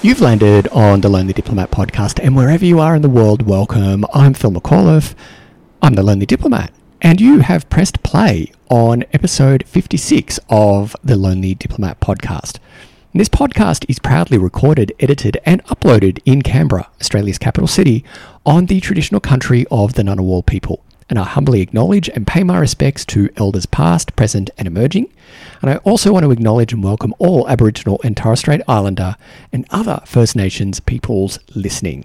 You've landed on the Lonely Diplomat podcast, and wherever you are in the world, welcome. I'm Phil McAuliffe. I'm the Lonely Diplomat, and you have pressed play on episode 56 of the Lonely Diplomat podcast. This podcast is proudly recorded, edited, and uploaded in Canberra, Australia's capital city, on the traditional country of the Ngunnawal people and I humbly acknowledge and pay my respects to elders past, present, and emerging. And I also want to acknowledge and welcome all Aboriginal and Torres Strait Islander and other First Nations peoples listening.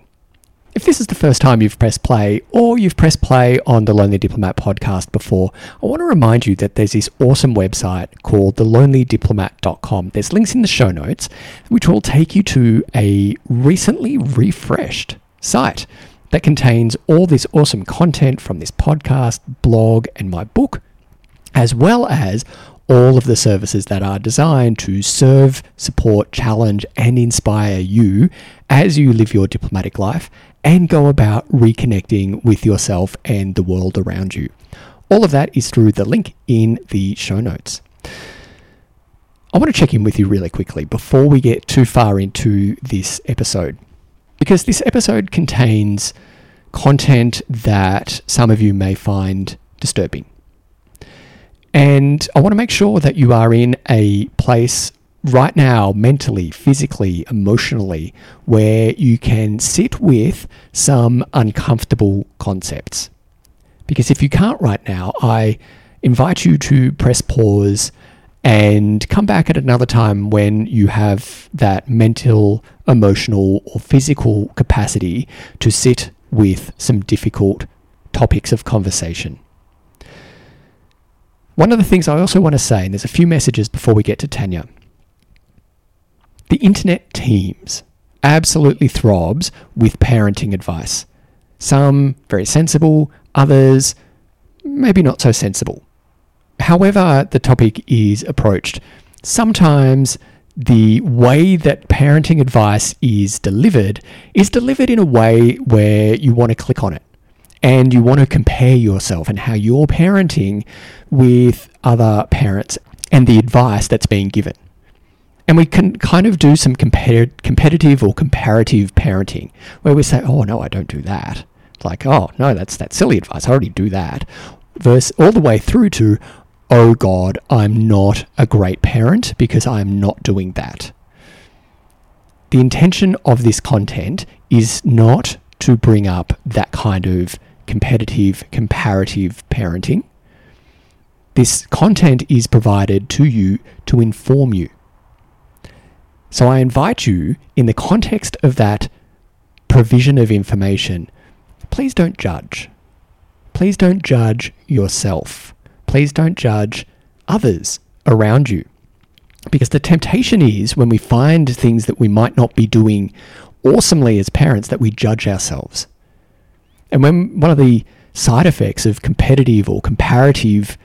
If this is the first time you've pressed play or you've pressed play on the Lonely Diplomat podcast before, I want to remind you that there's this awesome website called thelonelydiplomat.com. There's links in the show notes which will take you to a recently refreshed site that contains all this awesome content from this podcast, blog, and my book, as well as all of the services that are designed to serve, support, challenge, and inspire you as you live your diplomatic life and go about reconnecting with yourself and the world around you. All of that is through the link in the show notes. I want to check in with you really quickly before we get too far into this episode because this episode contains content that some of you may find disturbing. And I want to make sure that you are in a place right now, mentally, physically, emotionally, where you can sit with some uncomfortable concepts. Because if you can't right now, I invite you to press pause and come back at another time when you have that mental, emotional, or physical capacity to sit with some difficult topics of conversation. One of the things I also want to say, and there's a few messages before we get to Tanya. The internet teams absolutely throbs with parenting advice. Some very sensible, others maybe not so sensible. However, the topic is approached, sometimes the way that parenting advice is delivered is delivered in a way where you want to click on it and you want to compare yourself and how you're parenting with other parents and the advice that's being given. And we can kind of do some compar- competitive or comparative parenting where we say, oh, no, I don't do that. Like, oh, no, that's, that's silly advice. I already do that. Verse all the way through to, oh God, I'm not a great parent because I'm not doing that. The intention of this content is not to bring up that kind of competitive, comparative parenting. This content is provided to you to inform you. So I invite you, in the context of that provision of information, please don't judge. Please don't judge yourself please don't judge others around you. Because the temptation is when we find things that we might not be doing awesomely as parents that we judge ourselves. And when one of the side effects of competitive or comparative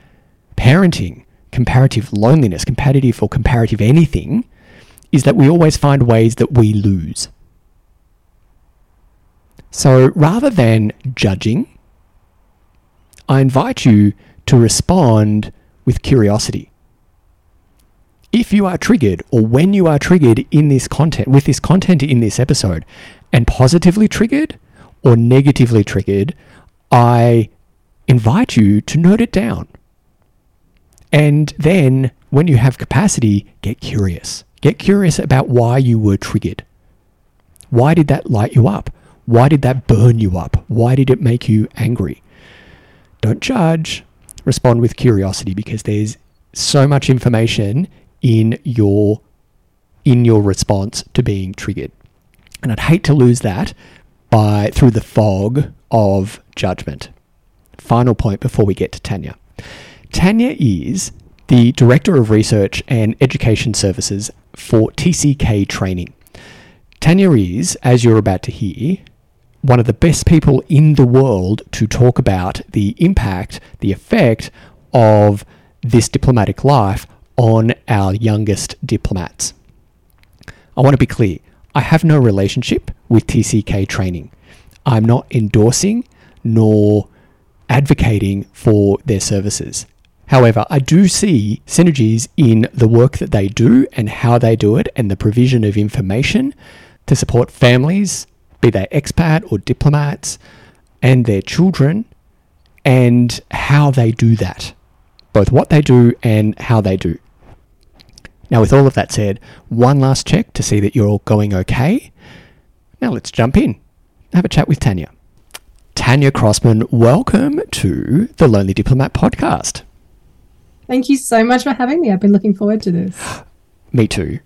parenting, comparative loneliness, competitive or comparative anything, is that we always find ways that we lose. So rather than judging, I invite you to respond with curiosity. If you are triggered or when you are triggered in this content, with this content in this episode, and positively triggered or negatively triggered, I invite you to note it down. And then, when you have capacity, get curious. Get curious about why you were triggered. Why did that light you up? Why did that burn you up? Why did it make you angry? Don't judge, respond with curiosity because there's so much information in your in your response to being triggered. And I'd hate to lose that by through the fog of judgment. Final point before we get to Tanya. Tanya is the Director of Research and Education Services for TCK Training. Tanya is, as you're about to hear, one of the best people in the world to talk about the impact, the effect of this diplomatic life on our youngest diplomats. I want to be clear I have no relationship with TCK training. I'm not endorsing nor advocating for their services. However, I do see synergies in the work that they do and how they do it and the provision of information to support families, be they expat or diplomats, and their children, and how they do that. Both what they do and how they do. Now, with all of that said, one last check to see that you're all going okay. Now, let's jump in. Have a chat with Tanya. Tanya Crossman, welcome to the Lonely Diplomat podcast. Thank you so much for having me. I've been looking forward to this. Me too.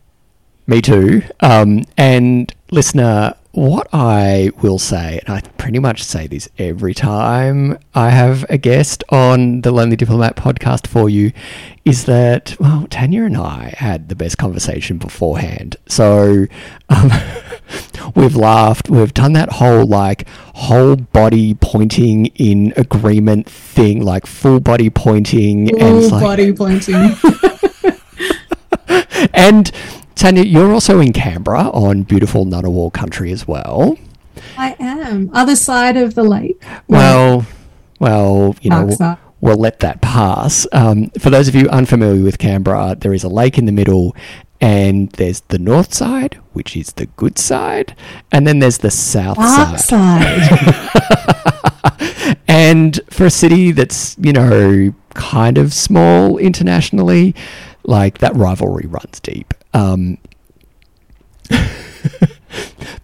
Me too. Um, and listener, what I will say, and I pretty much say this every time I have a guest on the Lonely Diplomat podcast for you, is that, well, Tanya and I had the best conversation beforehand. So um, we've laughed, we've done that whole like whole body pointing in agreement thing, like full body pointing Full and like, body pointing. and Tanya, you're also in Canberra on beautiful Ngunnawal country as well. I am. Other side of the lake. Well, well, you know, we'll, we'll let that pass. Um, for those of you unfamiliar with Canberra, there is a lake in the middle, and there's the north side, which is the good side, and then there's the south Dark side. side. And for a city that's, you know, kind of small internationally, like that rivalry runs deep. Um,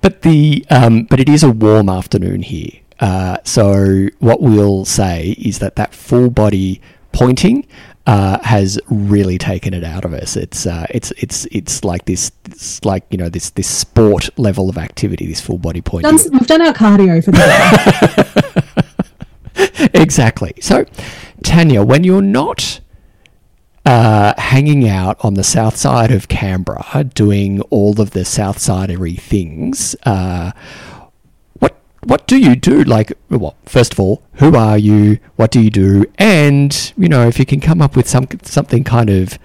but the um, but it is a warm afternoon here. Uh, so what we'll say is that that full body pointing uh, has really taken it out of us. It's uh, it's it's it's like this, it's like you know this this sport level of activity. This full body pointing. Done, we've done our cardio for the day. exactly. So, Tanya, when you're not uh, hanging out on the south side of Canberra doing all of the south sidery things, uh, what what do you do? Like, well, first of all, who are you? What do you do? And you know, if you can come up with some something kind of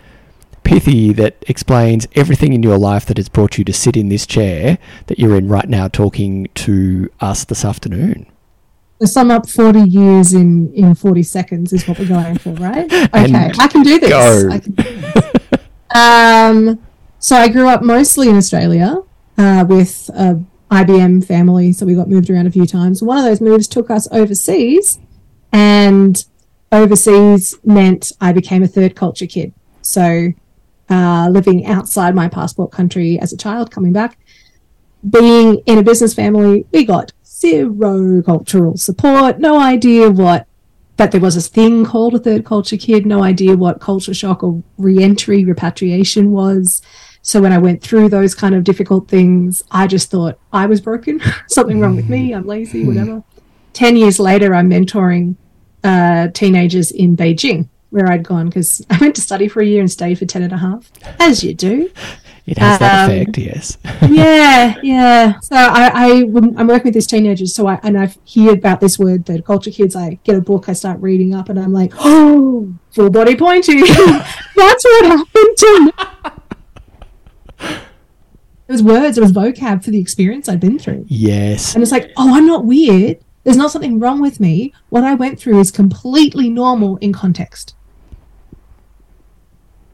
pithy that explains everything in your life that has brought you to sit in this chair that you're in right now, talking to us this afternoon. To sum up 40 years in, in 40 seconds is what we're going for, right? Okay, I can do this. go. I can do this. um, so I grew up mostly in Australia uh, with a IBM family, so we got moved around a few times. One of those moves took us overseas, and overseas meant I became a third culture kid. So uh, living outside my passport country as a child, coming back, being in a business family, we got zero cultural support, no idea what that there was a thing called a third culture kid, no idea what culture shock or re-entry, repatriation was. So when I went through those kind of difficult things, I just thought I was broken, something wrong with me, I'm lazy, whatever. Ten years later, I'm mentoring uh, teenagers in Beijing, where I'd gone because I went to study for a year and stayed for ten and a half, as you do It has that Um, effect, yes. yeah, yeah. So I, I, I'm working with these teenagers. So I, and I hear about this word, third culture kids. I get a book, I start reading up, and I'm like, oh, full body pointing. That's what happened to me. It was words, it was vocab for the experience I'd been through. Yes. And it's like, oh, I'm not weird. There's not something wrong with me. What I went through is completely normal in context.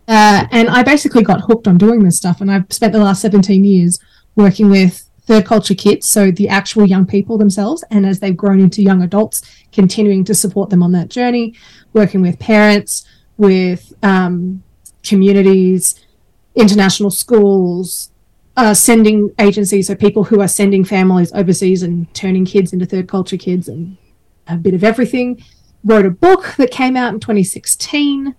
Uh, and I basically got hooked on doing this stuff. And I've spent the last 17 years working with third culture kids, so the actual young people themselves. And as they've grown into young adults, continuing to support them on that journey, working with parents, with um, communities, international schools, uh, sending agencies, so people who are sending families overseas and turning kids into third culture kids and a bit of everything. Wrote a book that came out in 2016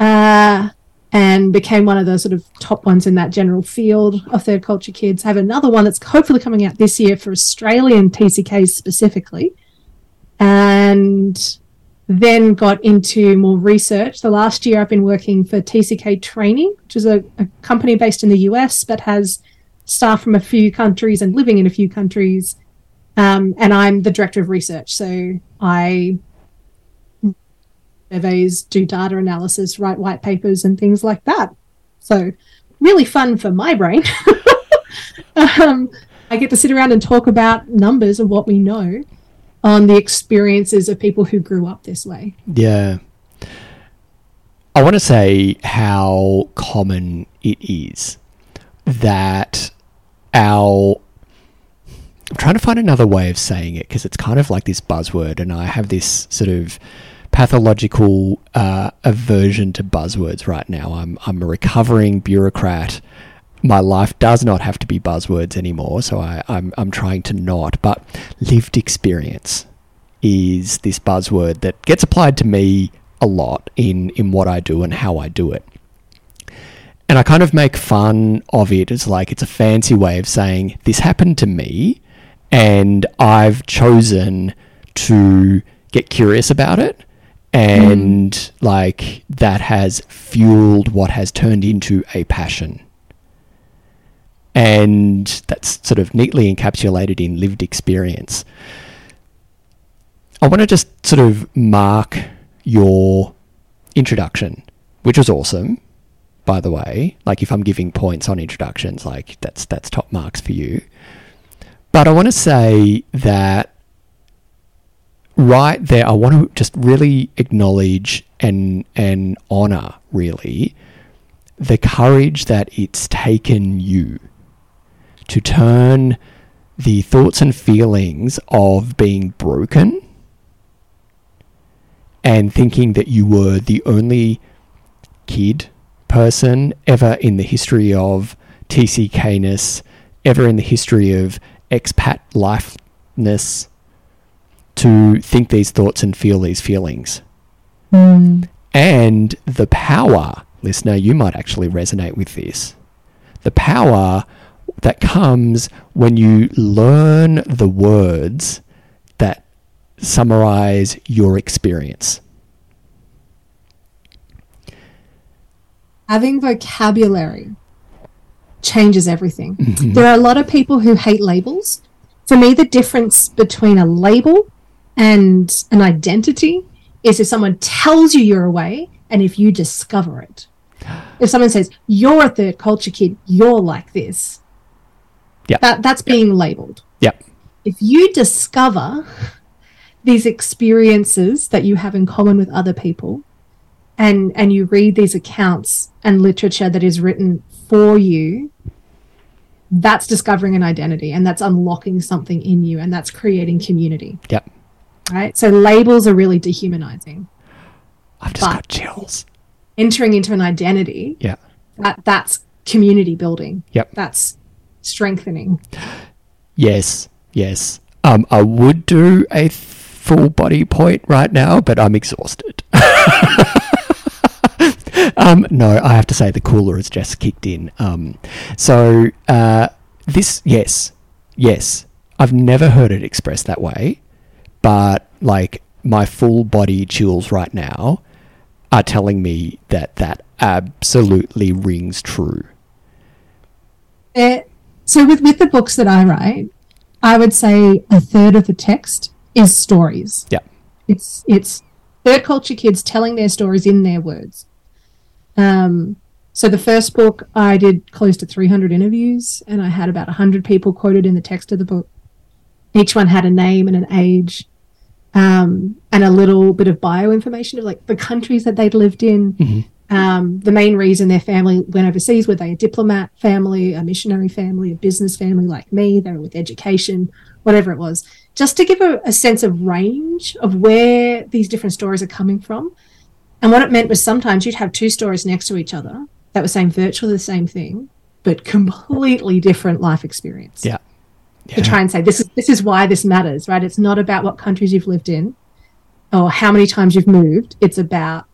uh, and became one of the sort of top ones in that general field of third culture kids. have another one that's hopefully coming out this year for Australian TCKs specifically. And then got into more research. The last year I've been working for TCK Training, which is a, a company based in the US but has staff from a few countries and living in a few countries. Um, and I'm the director of research. So I surveys, do data analysis, write white papers, and things like that. So really fun for my brain. um, I get to sit around and talk about numbers and what we know on the experiences of people who grew up this way. Yeah. I want to say how common it is that our I'm trying to find another way of saying it because it's kind of like this buzzword, and I have this sort of pathological uh, aversion to buzzwords right now. I'm I'm a recovering bureaucrat. My life does not have to be buzzwords anymore, so I, I'm I'm trying to not. But lived experience is this buzzword that gets applied to me a lot in in what I do and how I do it. And I kind of make fun of it as like it's a fancy way of saying this happened to me and I've chosen to get curious about it and mm. like that has fueled what has turned into a passion. And that's sort of neatly encapsulated in lived experience. I want to just sort of mark your introduction, which was awesome by the way. Like if I'm giving points on introductions, like that's that's top marks for you. But I want to say that right there, I want to just really acknowledge and and honor really the courage that it's taken you to turn the thoughts and feelings of being broken and thinking that you were the only kid person ever in the history of TCKness, ever in the history of expat lifeness to think these thoughts and feel these feelings. Mm. And the power, listener, you might actually resonate with this. The power that comes when you learn the words that summarize your experience. having vocabulary changes everything. Mm-hmm. There are a lot of people who hate labels. For me, the difference between a label and an identity is if someone tells you you're away and if you discover it. If someone says, you're a third culture kid, you're like this. Yeah. That, that's being labeled. Yeah. If you discover these experiences that you have in common with other people, and and you read these accounts and literature that is written for you that's discovering an identity and that's unlocking something in you and that's creating community yep right? So labels are really dehumanizing. I've just but got chills. entering into an identity yeah. that that's community building. Yep. That's strengthening. Yes yes. Um i would do a full body point right now but i'm exhausted. Um, no, I have to say the cooler has just kicked in. Um, so uh, this, yes, yes, I've never heard it expressed that way, but like my full body chills right now are telling me that that absolutely rings true. Uh, so with with the books that I write, I would say a third of the text is stories. Yeah, it's it's third culture kids telling their stories in their words. Um, so the first book, I did close to 300 interviews, and I had about 100 people quoted in the text of the book. Each one had a name and an age, um, and a little bit of bio information of like the countries that they'd lived in. Mm-hmm. Um, the main reason their family went overseas were they a diplomat family, a missionary family, a business family like me. They were with education, whatever it was, just to give a, a sense of range of where these different stories are coming from and what it meant was sometimes you'd have two stories next to each other that were saying virtually the same thing, but completely different life experience. Yeah. Yeah. To try and say this is this is why this matters, right? It's not about what countries you've lived in or how many times you've moved. It's about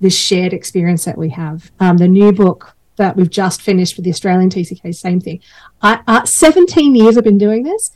this shared experience that we have. Um, the new book that we've just finished for the Australian TCK, same thing. I, uh, 17 years I've been doing this.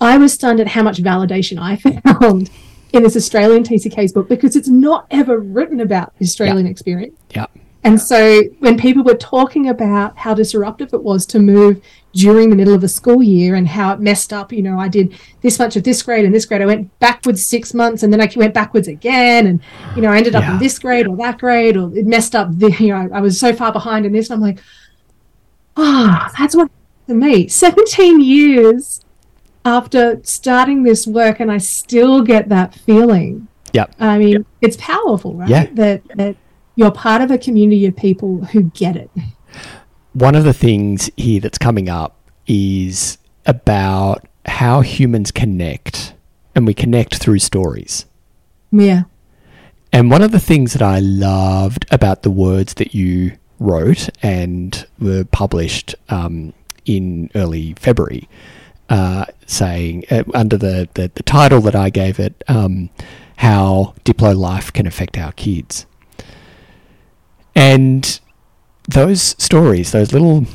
I was stunned at how much validation I found in this Australian TCK's book because it's not ever written about the Australian experience. Yeah. And so when people were talking about how disruptive it was to move during the middle of a school year and how it messed up, you know, I did this much of this grade and this grade. I went backwards six months and then I went backwards again. And, you know, I ended up yeah. in this grade or that grade or it messed up. The, you know, I was so far behind in this. And I'm like, oh, that's what to me. 17 years after starting this work and I still get that feeling. Yeah. I mean, yep. it's powerful, right? Yeah. That, that you're part of a community of people who get it. One of the things here that's coming up is about how humans connect, and we connect through stories. Yeah. And one of the things that I loved about the words that you wrote and were published um, in early February, uh, saying uh, under the, the, the, title that I gave it, um, how Diplo life can affect our kids. And those stories, those little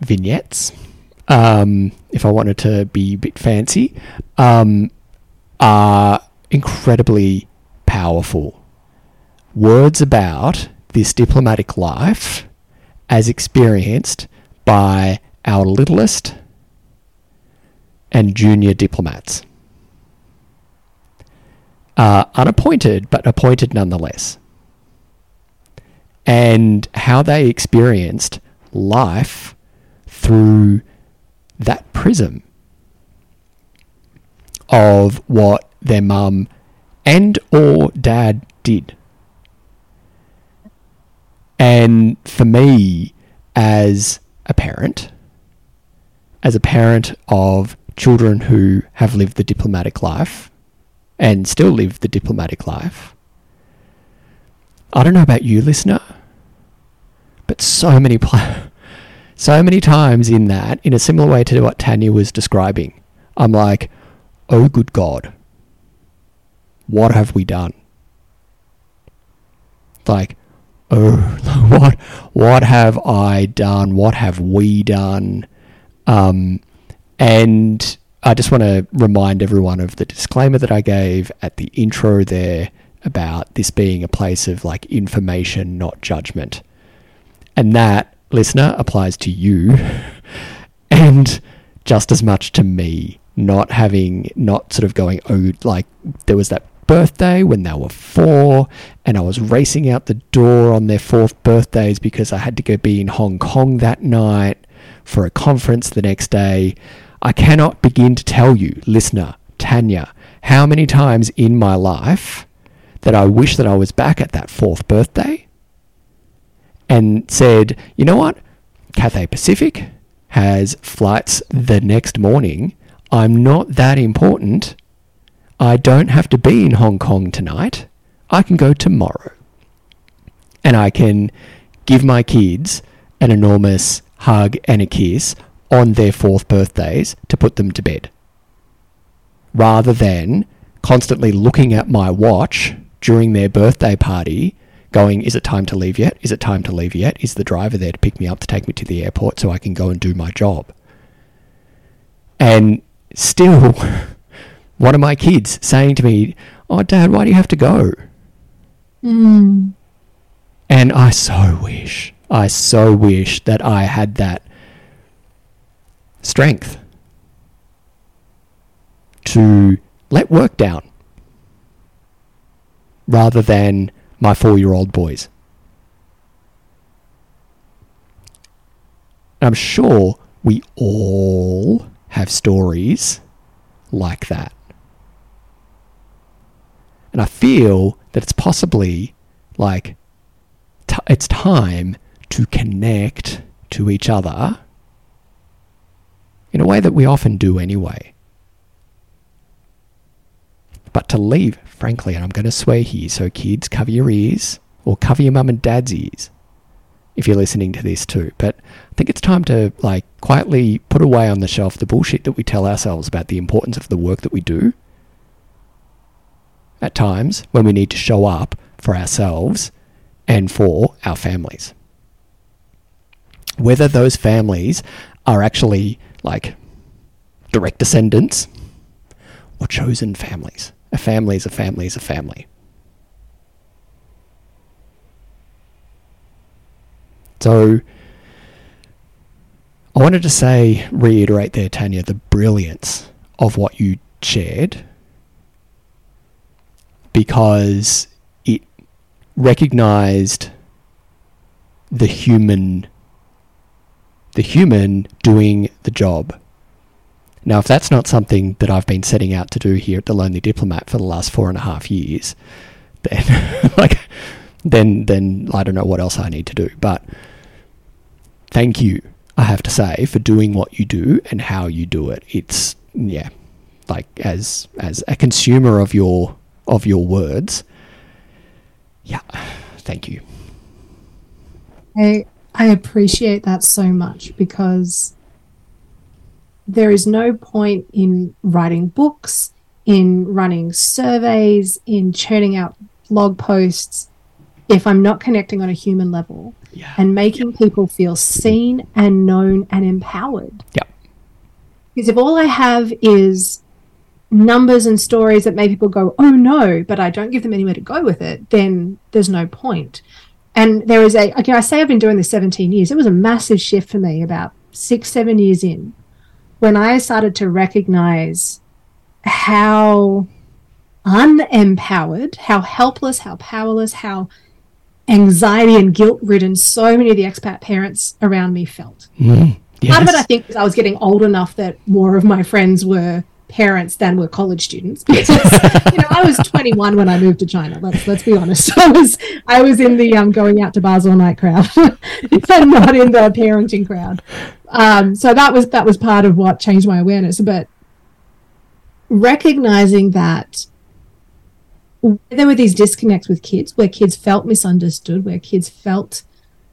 vignettes, um, if I wanted to be a bit fancy, um, are incredibly powerful. Words about this diplomatic life as experienced by our littlest and junior diplomats. Uh, unappointed, but appointed nonetheless. And how they experienced life through that prism of what their mum and or dad did. And for me, as a parent, as a parent of children who have lived the diplomatic life and still live the diplomatic life, I don't know about you, listener, but so many so many times in that, in a similar way to what Tanya was describing, I'm like, oh, good God, what have we done? Like, oh, what, what have I done? What have we done? Um, and I just want to remind everyone of the disclaimer that I gave at the intro there about this being a place of like information, not judgment. And that listener applies to you and just as much to me not having not sort of going oh like there was that birthday when they were four and I was racing out the door on their fourth birthdays because I had to go be in Hong Kong that night for a conference the next day. I cannot begin to tell you, listener, Tanya, how many times in my life that I wish that I was back at that fourth birthday and said, you know what? Cathay Pacific has flights the next morning. I'm not that important. I don't have to be in Hong Kong tonight. I can go tomorrow. And I can give my kids an enormous hug and a kiss on their fourth birthdays to put them to bed. Rather than constantly looking at my watch during their birthday party going, is it time to leave yet? Is it time to leave yet? Is the driver there to pick me up to take me to the airport so I can go and do my job? And still, one of my kids saying to me, Oh, dad, why do you have to go? Mm. And I so wish, I so wish that I had that strength to let work down rather than my four year old boys. I'm sure we all have stories like that. And I feel that it's possibly like t- it's time to connect to each other in a way that we often do anyway. But to leave, frankly, and I'm going to swear here, so kids, cover your ears or cover your mum and dad's ears if you're listening to this too. But I think it's time to like quietly put away on the shelf the bullshit that we tell ourselves about the importance of the work that we do. At times when we need to show up for ourselves and for our families. Whether those families are actually like direct descendants or chosen families. A family is a family is a family. So I wanted to say, reiterate there, Tanya, the brilliance of what you shared because it recognized the human the human doing the job now, if that's not something that I've been setting out to do here at the Lonely Diplomat for the last four and a half years, then like then then I don't know what else I need to do. But thank you, I have to say, for doing what you do and how you do it. It's yeah, like as as a consumer of your of your words. Yeah, thank you. I I appreciate that so much because there is no point in writing books, in running surveys, in churning out blog posts if I'm not connecting on a human level Yeah. and making people feel seen and known and empowered. Yep. Because if all I have is numbers and stories that make people go, oh no, but I don't give them anywhere to go with it, then there's no point. And there is a, okay, I say I've been doing this 17 years. It was a massive shift for me about six, seven years in when I started to recognize how unempowered, how helpless, how powerless, how anxiety and guilt ridden so many of the expat parents around me felt. Mm, Part of it, I think, is I was getting old enough that more of my friends were parents than were college students. Because you know, I was 21 when I moved to China. Let's let's be honest. I was I was in the um, going out to bars all night crowd, and not in the parenting crowd. Um, so that was that was part of what changed my awareness. But recognizing that there were these disconnects with kids, where kids felt misunderstood, where kids felt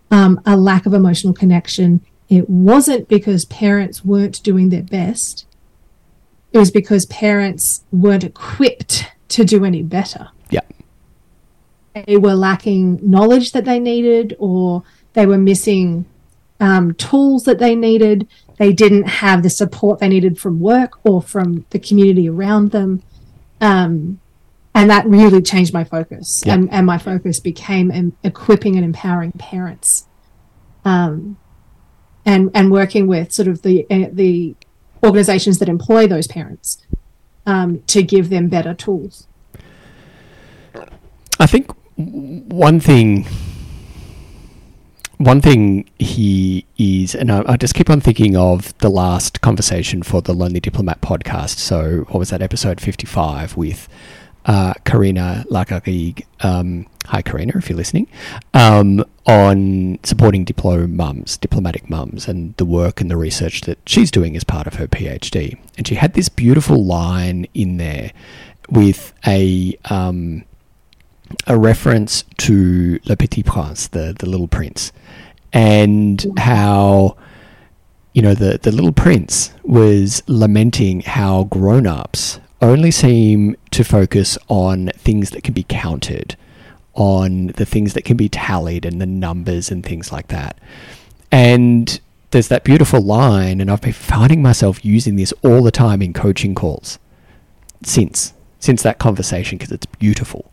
um, a lack of emotional connection. It wasn't because parents weren't doing their best. It was because parents weren't equipped to do any better. Yeah. They were lacking knowledge that they needed, or they were missing um, tools that they needed. They didn't have the support they needed from work or from the community around them. Um, and that really changed my focus. Yeah. And, and my focus became em- equipping and empowering parents. Um, and and working with sort of the uh, the organizations that employ those parents um, to give them better tools. I think one thing, one thing he is, and I, I just keep on thinking of the last conversation for the Lonely Diplomat podcast. So, what was that episode fifty-five with uh, Karina Lakarig? Um, hi, Karina, if you're listening, um, on supporting diplo mums, diplomatic mums, and the work and the research that she's doing as part of her PhD. And she had this beautiful line in there with a um, a reference to Le Petit Prince, the the Little Prince, and how you know the the Little Prince was lamenting how grown-ups only seem to focus on things that can be counted, on the things that can be tallied and the numbers and things like that. And there's that beautiful line, and I've been finding myself using this all the time in coaching calls since since that conversation because it's beautiful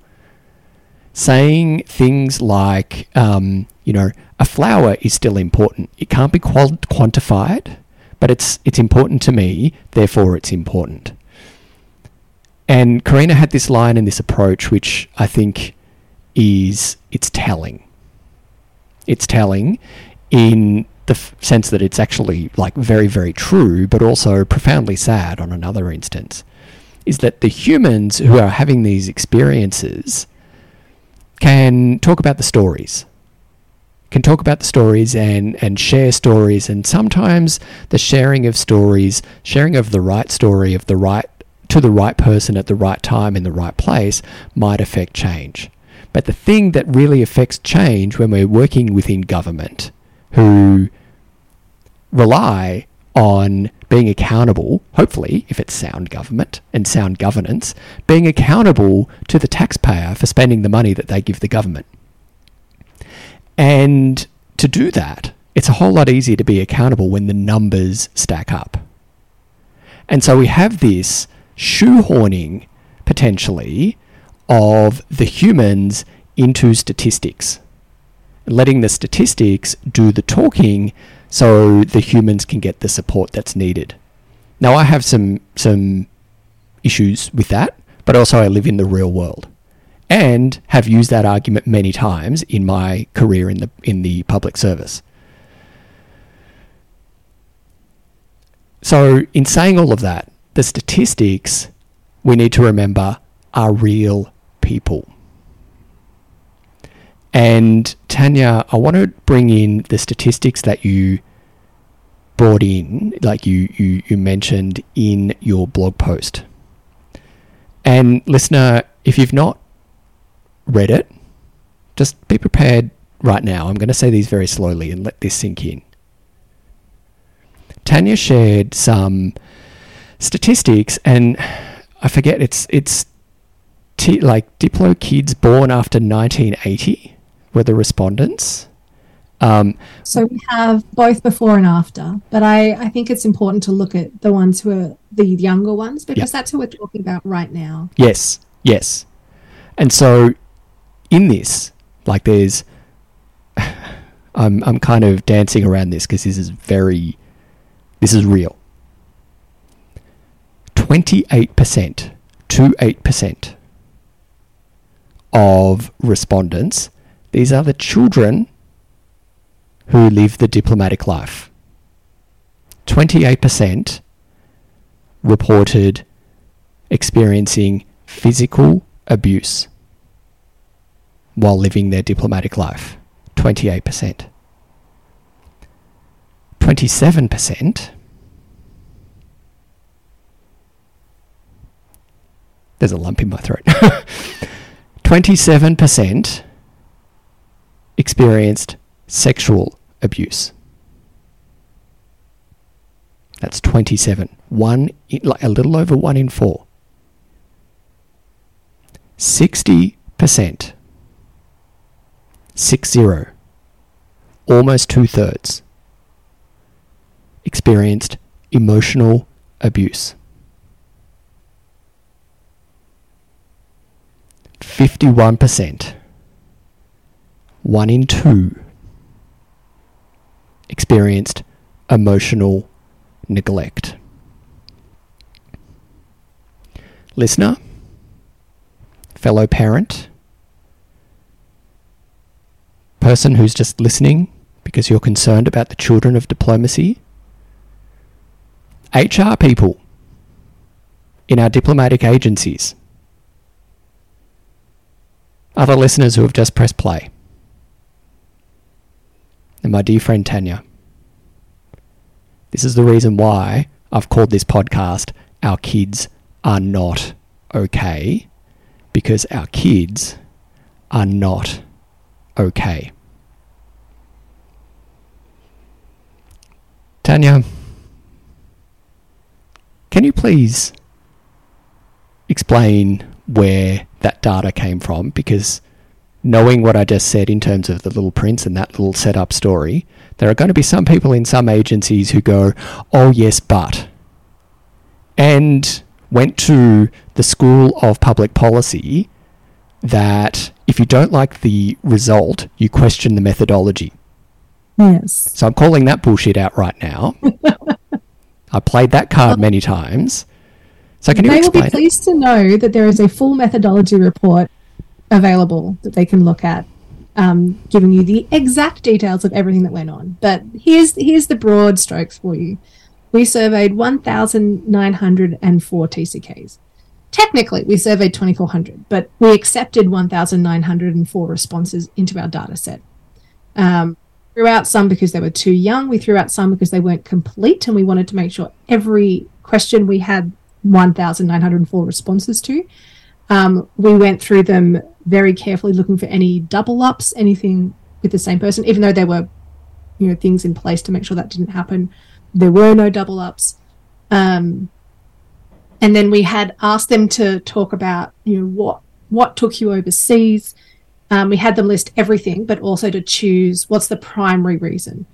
saying things like, um, you know, a flower is still important. It can't be quantified, but it's it's important to me. Therefore, it's important. And Karina had this line and this approach, which I think is it's telling. It's telling in the f- sense that it's actually like very very true, but also profoundly sad on another instance. Is that the humans who are having these experiences can talk about the stories can talk about the stories and and share stories and sometimes the sharing of stories sharing of the right story of the right to the right person at the right time in the right place might affect change but the thing that really affects change when we're working within government who rely on being accountable, hopefully, if it's sound government and sound governance, being accountable to the taxpayer for spending the money that they give the government. And to do that, it's a whole lot easier to be accountable when the numbers stack up. And so we have this shoehorning potentially of the humans into statistics, letting the statistics do the talking so the humans can get the support that's needed. Now I have some some issues with that, but also I live in the real world and have used that argument many times in my career in the in the public service. So in saying all of that, the statistics we need to remember are real people. And Tanya, I want to bring in the statistics that you brought in, like you, you, you mentioned in your blog post. And listener, if you've not read it, just be prepared right now. I'm going to say these very slowly and let this sink in. Tanya shared some statistics, and I forget it's it's t- like Diplo kids born after 1980 were the respondents. Um, so we have both before and after, but I, I think it's important to look at the ones who are the younger ones because that's who we're talking about right now. Yes, yes. And so in this, like there's, I'm, I'm kind of dancing around this because this is very, this is real. 28% to 8% of respondents, these are the children who live the diplomatic life. 28% reported experiencing physical abuse while living their diplomatic life. 28%. 27% There's a lump in my throat. 27% experienced sexual abuse. That's 27. One, like a little over one in four. 60%, six zero, almost two thirds, experienced emotional abuse. 51%, one in two, experienced emotional neglect. Listener, fellow parent, person who's just listening because you're concerned about the children of diplomacy, HR people in our diplomatic agencies, other listeners who have just pressed play and my dear friend Tanya. This is the reason why I've called this podcast Our Kids Are Not Okay, because our kids are not okay. Tanya, can you please explain where that data came from? Because knowing what I just said in terms of the little prince and that little setup story, there are going to be some people in some agencies who go, oh, yes, but. And went to the School of Public Policy that if you don't like the result, you question the methodology. Yes. So I'm calling that bullshit out right now. I played that card oh. many times. So can you they will be pleased to know that there is a full methodology report available that they can look at, um, giving you the exact details of everything that went on. But here's here's the broad strokes for you. We surveyed 1,904 TCKs. Technically, we surveyed 2,400, but we accepted 1,904 responses into our data set. Um, threw out some because they were too young. We threw out some because they weren't complete, and we wanted to make sure every question we had 1,904 responses to. Um, we went through them very carefully, looking for any double ups, anything with the same person, even though there were, you know, things in place to make sure that didn't happen. There were no double ups. Um, and then we had asked them to talk about, you know, what what took you overseas. Um, we had them list everything, but also to choose what's the primary reason.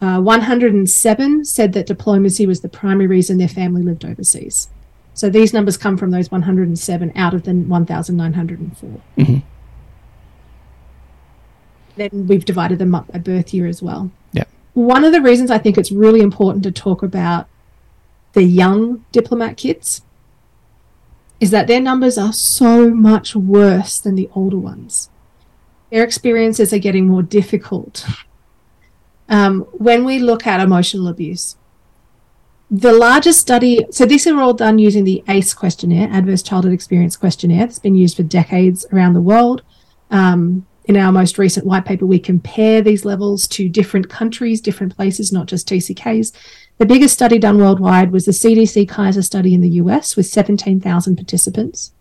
Uh, 107 said that diplomacy was the primary reason their family lived overseas. So these numbers come from those 107 out of the 1,904. Mhm. Then we've divided them up by birth year as well. Yeah. One of the reasons I think it's really important to talk about the young diplomat kids is that their numbers are so much worse than the older ones. Their experiences are getting more difficult. Um, when we look at emotional abuse, the largest study, so these are all done using the ACE questionnaire, Adverse Childhood Experience Questionnaire, that's been used for decades around the world. Um, in our most recent white paper, we compare these levels to different countries, different places, not just TCKs. The biggest study done worldwide was the CDC Kaiser study in the US with 17,000 participants.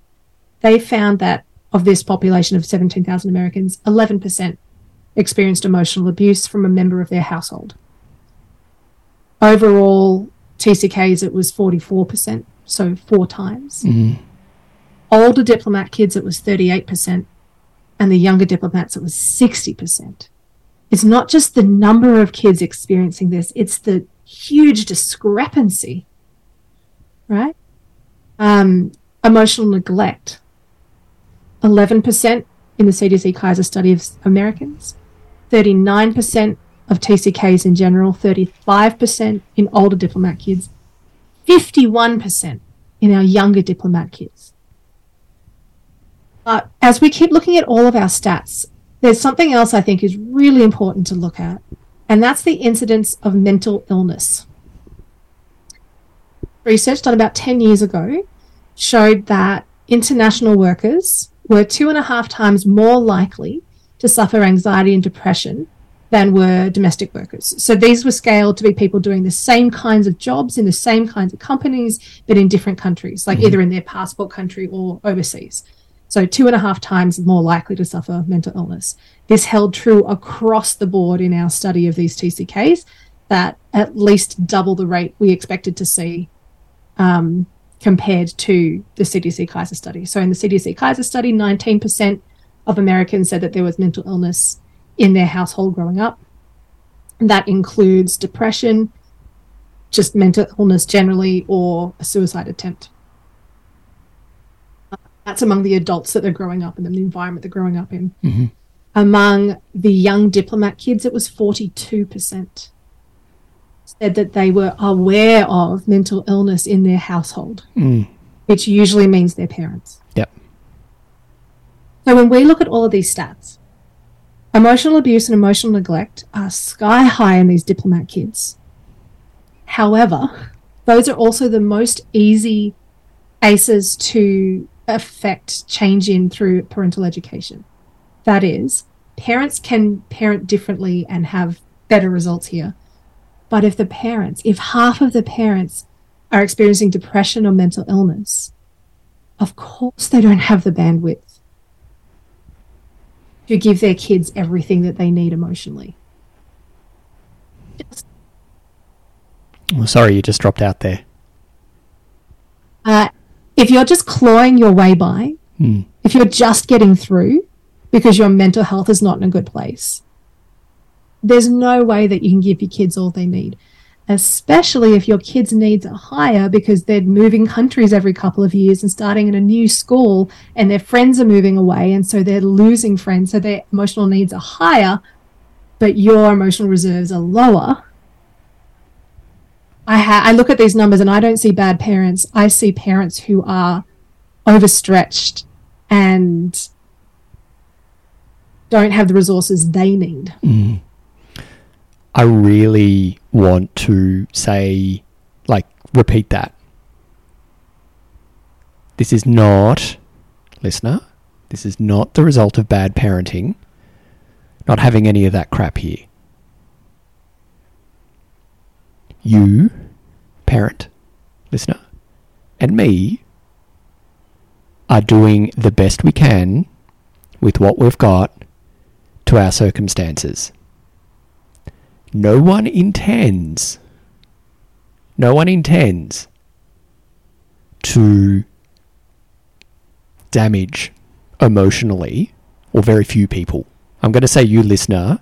They found that of this population of 17,000 Americans, 11% experienced emotional abuse from a member of their household. Overall, TCKs, it was 44%, so four times. Mm. Older diplomat kids, it was 38%, and the younger diplomats, it was 60%. It's not just the number of kids experiencing this, it's the huge discrepancy, right? Um, emotional neglect 11% in the CDC Kaiser study of Americans, 39% of TCKs in general, 35% in older diplomat kids, 51% in our younger diplomat kids. But as we keep looking at all of our stats, there's something else I think is really important to look at, and that's the incidence of mental illness. Research done about 10 years ago showed that international workers were two and a half times more likely to suffer anxiety and depression than were domestic workers. So these were scaled to be people doing the same kinds of jobs in the same kinds of companies, but in different countries, like mm-hmm. either in their passport country or overseas. So two and a half times more likely to suffer mental illness. This held true across the board in our study of these TCKs, that at least double the rate we expected to see um, compared to the CDC Kaiser study. So in the CDC Kaiser study, 19% of Americans said that there was mental illness in their household growing up. That includes depression, just mental illness generally, or a suicide attempt. That's among the adults that they're growing up in, the environment they're growing up in. Mm-hmm. Among the young diplomat kids, it was 42% said that they were aware of mental illness in their household, mm. which usually means their parents. Yep. So when we look at all of these stats, emotional abuse and emotional neglect are sky high in these diplomat kids. However, those are also the most easy ACEs to affect change in through parental education. That is, parents can parent differently and have better results here but if the parents, if half of the parents are experiencing depression or mental illness, of course they don't have the bandwidth to give their kids everything that they need emotionally. Just well, sorry, you just dropped out there. Uh, if you're just clawing your way by, hmm. if you're just getting through because your mental health is not in a good place, there's no way that you can give your kids all they need especially if your kids' needs are higher because they're moving countries every couple of years and starting in a new school and their friends are moving away and so they're losing friends so their emotional needs are higher but your emotional reserves are lower. I, ha- I look at these numbers and I don't see bad parents. I see parents who are overstretched and don't have the resources they need. Mm. I really want to say, like, repeat that. This is not, listener, this is not the result of bad parenting, not having any of that crap here. You, parent, listener, and me are doing the best we can with what we've got to our circumstances no one intends, no one intends to damage emotionally, or very few people. I'm going to say, you listener,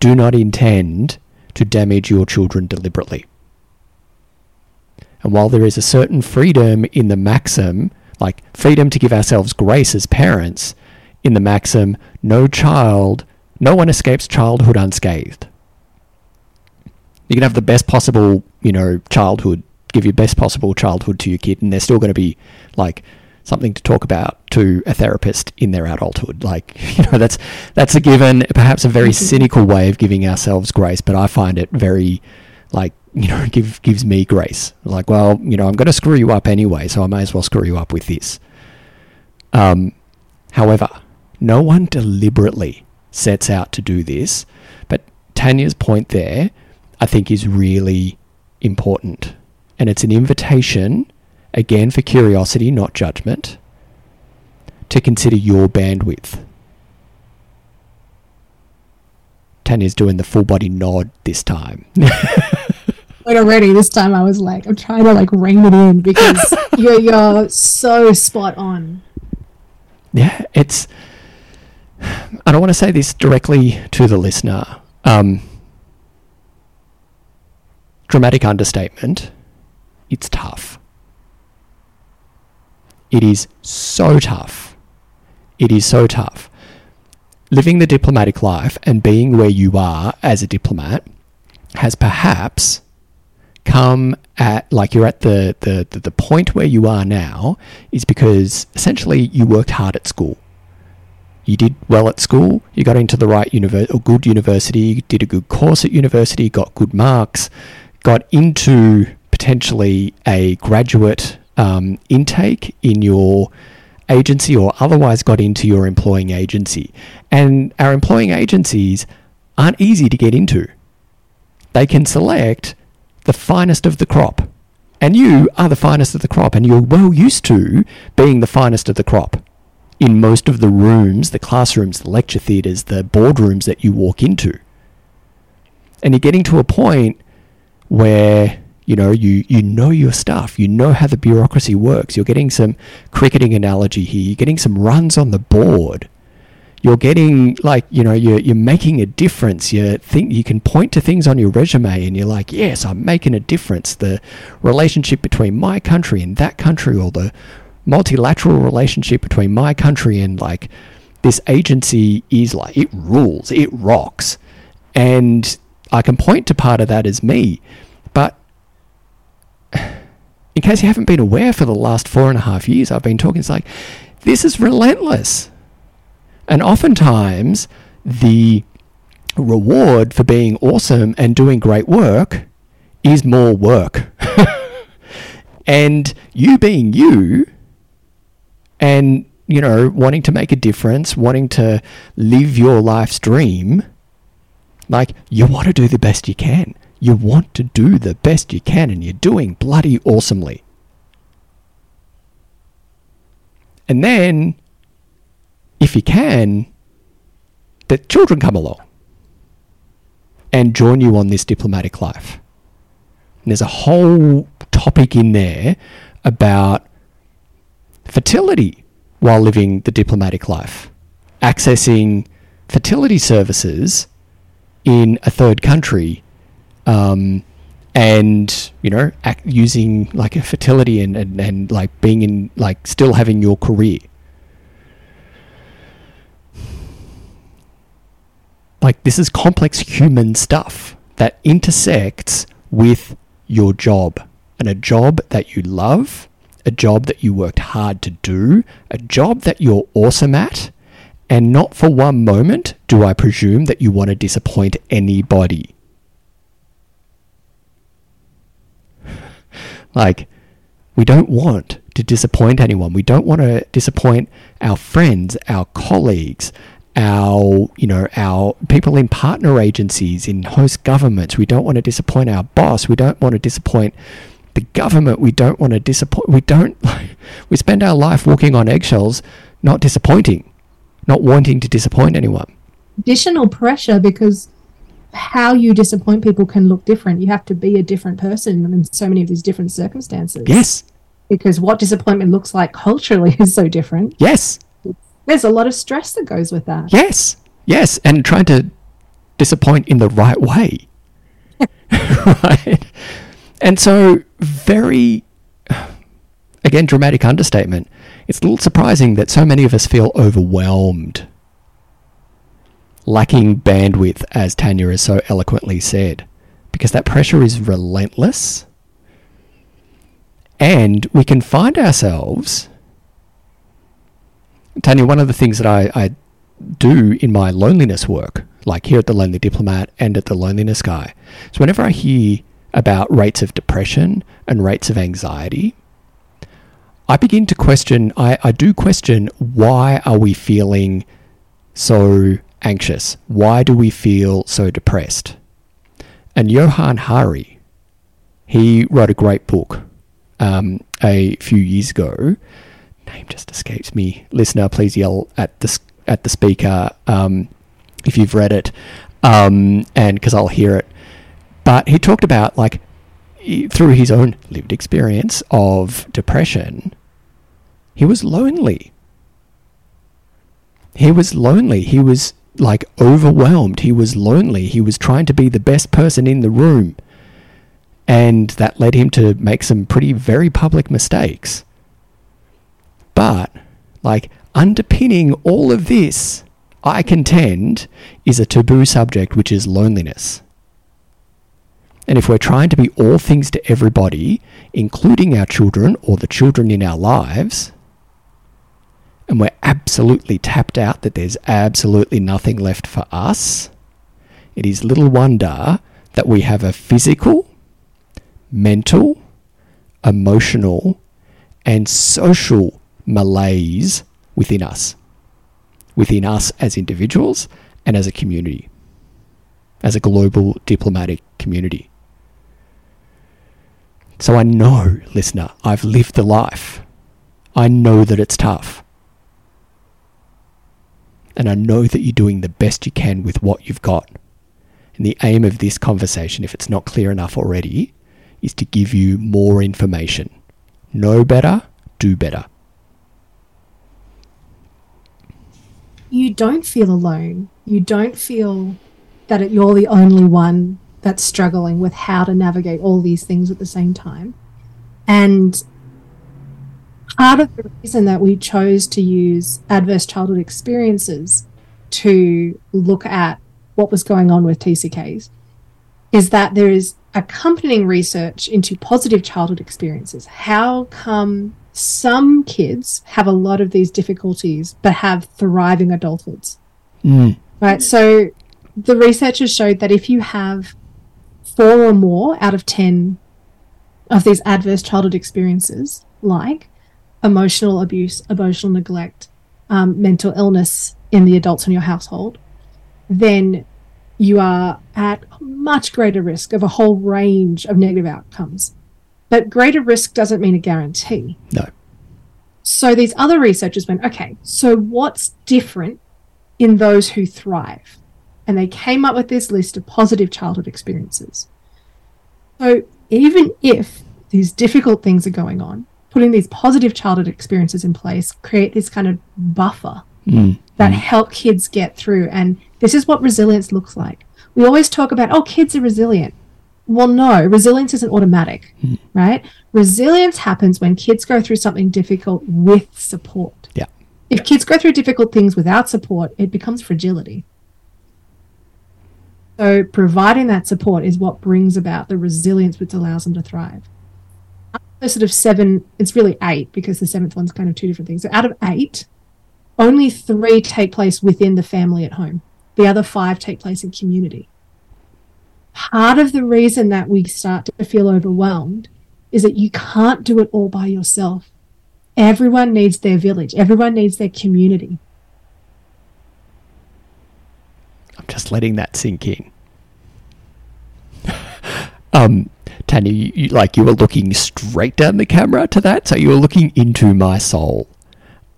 do not intend to damage your children deliberately. And while there is a certain freedom in the maxim, like freedom to give ourselves grace as parents, in the maxim, no child, no one escapes childhood unscathed. You can have the best possible, you know, childhood, give your best possible childhood to your kid, and they're still going to be like something to talk about to a therapist in their adulthood. Like, you know, that's that's a given, perhaps a very mm-hmm. cynical way of giving ourselves grace, but I find it very like, you know, give gives me grace. Like, well, you know, I'm going to screw you up anyway, so I may as well screw you up with this. Um, however, No one deliberately sets out to do this. But Tanya's point there, I think, is really important. And it's an invitation, again, for curiosity, not judgment, to consider your bandwidth. Tanya's doing the full body nod this time. But already this time I was like, I'm trying to like rein it in because you're you're so spot on. Yeah, it's. I don't want to say this directly to the listener. Um, dramatic understatement. It's tough. It is so tough. It is so tough. Living the diplomatic life and being where you are as a diplomat has perhaps come at like you're at the, the, the, the point where you are now is because essentially you worked hard at school. You did well at school, you got into the right university or good university, did a good course at university, got good marks, got into potentially a graduate um, intake in your agency or otherwise got into your employing agency. And our employing agencies aren't easy to get into. They can select the finest of the crop. And you are the finest of the crop, and you're well used to being the finest of the crop in most of the rooms, the classrooms, the lecture theatres, the boardrooms that you walk into. And you're getting to a point where you know you you know your stuff. You know how the bureaucracy works. You're getting some cricketing analogy here. You're getting some runs on the board. You're getting like you know you're, you're making a difference. You think you can point to things on your resume and you're like yes i'm making a difference. The relationship between my country and that country or the multilateral relationship between my country and like this agency is like it rules. It rocks. And i can point to part of that as me but in case you haven't been aware for the last four and a half years i've been talking it's like this is relentless and oftentimes, the reward for being awesome and doing great work is more work. and you being you and, you know, wanting to make a difference, wanting to live your life's dream, like, you want to do the best you can. You want to do the best you can, and you're doing bloody awesomely. And then if you can, the children come along and join you on this diplomatic life. And there's a whole topic in there about fertility while living the diplomatic life, accessing fertility services in a third country, um, and you know, act, using like a fertility and, and, and like being in like still having your career. like this is complex human stuff that intersects with your job and a job that you love, a job that you worked hard to do, a job that you're awesome at, and not for one moment do I presume that you want to disappoint anybody. like, we don't want to disappoint anyone. We don't want to disappoint our friends, our colleagues, our you know our people in partner agencies in host governments we don't want to disappoint our boss we don't want to disappoint the government we don't want to disappoint we don't we spend our life walking on eggshells not disappointing not wanting to disappoint anyone additional pressure because how you disappoint people can look different you have to be a different person in so many of these different circumstances yes because what disappointment looks like culturally is so different yes there's a lot of stress that goes with that. Yes, yes, and trying to disappoint in the right way. right? And so, very, again, dramatic understatement. It's a little surprising that so many of us feel overwhelmed, lacking bandwidth, as Tanya has so eloquently said, because that pressure is relentless. And we can find ourselves Tanya, one of the things that I, I do in my loneliness work, like here at the Lonely Diplomat and at the Loneliness Guy, is whenever I hear about rates of depression and rates of anxiety, I begin to question, I, I do question why are we feeling so anxious? Why do we feel so depressed? And Johann Hari, he wrote a great book um, a few years ago. Name just escapes me. Listener, please yell at the at the speaker um, if you've read it, um, and because I'll hear it. But he talked about like through his own lived experience of depression, he was lonely. He was lonely. He was like overwhelmed. He was lonely. He was trying to be the best person in the room. And that led him to make some pretty very public mistakes. But, like, underpinning all of this, I contend, is a taboo subject, which is loneliness. And if we're trying to be all things to everybody, including our children or the children in our lives, and we're absolutely tapped out that there's absolutely nothing left for us, it is little wonder that we have a physical, mental, emotional, and social malaise within us, within us as individuals and as a community, as a global diplomatic community. So I know, listener, I've lived the life. I know that it's tough. And I know that you're doing the best you can with what you've got. And the aim of this conversation, if it's not clear enough already, is to give you more information. Know better, do better. You don't feel alone. You don't feel that you're the only one that's struggling with how to navigate all these things at the same time. And part of the reason that we chose to use adverse childhood experiences to look at what was going on with TCKs is that there is accompanying research into positive childhood experiences. How come some kids have a lot of these difficulties but have thriving adulthoods? Mm. Right. So the researchers showed that if you have four or more out of 10 of these adverse childhood experiences, like emotional abuse, emotional neglect, um, mental illness in the adults in your household, then you are at much greater risk of a whole range of negative outcomes. But greater risk doesn't mean a guarantee. No. So these other researchers went, okay, so what's different in those who thrive? And they came up with this list of positive childhood experiences. So even if these difficult things are going on, putting these positive childhood experiences in place create this kind of buffer mm. that mm. help kids get through. And this is what resilience looks like. We always talk about, oh, kids are resilient. Well, no, resilience isn't automatic, mm. right? Resilience happens when kids go through something difficult with support. Yeah. If kids go through difficult things without support, it becomes fragility. So providing that support is what brings about the resilience which allows them to thrive. Out sort of seven, it's really eight because the seventh one's kind of two different things. So out of eight, only three take place within the family at home. The other five take place in community. Part of the reason that we start to feel overwhelmed is that you can't do it all by yourself. Everyone needs their village. Everyone needs their community. I'm just letting that sink in. um, Tanya, you, you, like you were looking straight down the camera to that, so you were looking into my soul.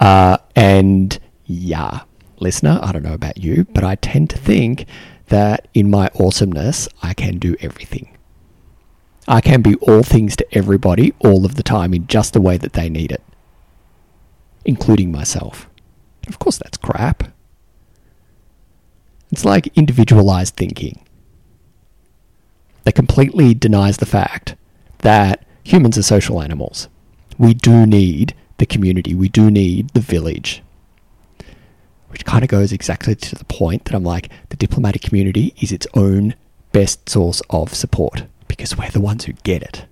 Uh, and yeah, listener, I don't know about you, but I tend to think that in my awesomeness, I can do everything. I can be all things to everybody all of the time in just the way that they need it, including myself. Of course, that's crap. It's like individualized thinking that completely denies the fact that humans are social animals. We do need the community, we do need the village. Which kind of goes exactly to the point that I'm like, the diplomatic community is its own best source of support because we're the ones who get it.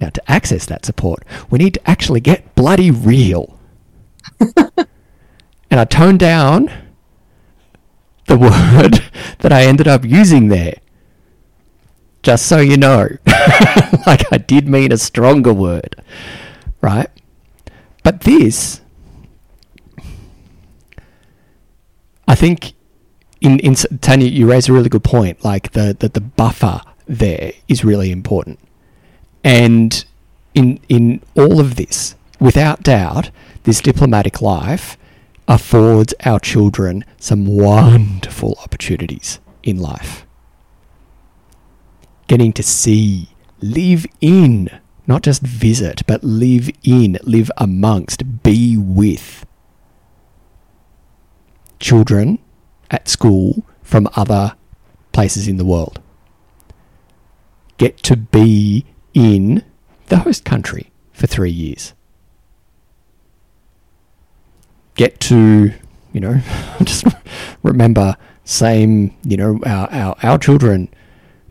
Now, to access that support, we need to actually get bloody real. and I toned down the word that I ended up using there. Just so you know. like I did mean a stronger word. Right? But this I think in in Tanya, you raise a really good point. Like the the, the buffer there is really important, and in in all of this, without doubt, this diplomatic life affords our children some wonderful opportunities in life. Getting to see, live in, not just visit, but live in, live amongst, be with children at school from other places in the world. Get to be in the host country for three years. Get to, you know, just remember, same, you know, our, our, our children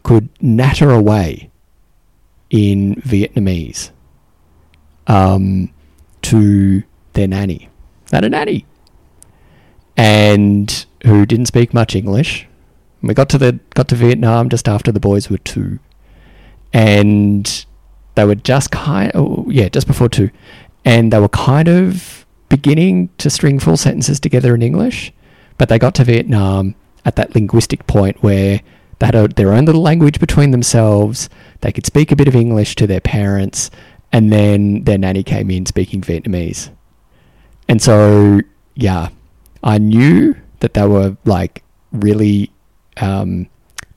could natter away in Vietnamese um, to their nanny. Not a nanny. And who didn't speak much English. We got to the got to Vietnam just after the boys were two, and they were just kind oh, yeah just before two, and they were kind of beginning to string full sentences together in English, but they got to Vietnam at that linguistic point where they had a, their own little language between themselves. They could speak a bit of English to their parents, and then their nanny came in speaking Vietnamese, and so yeah, I knew that they were like really um,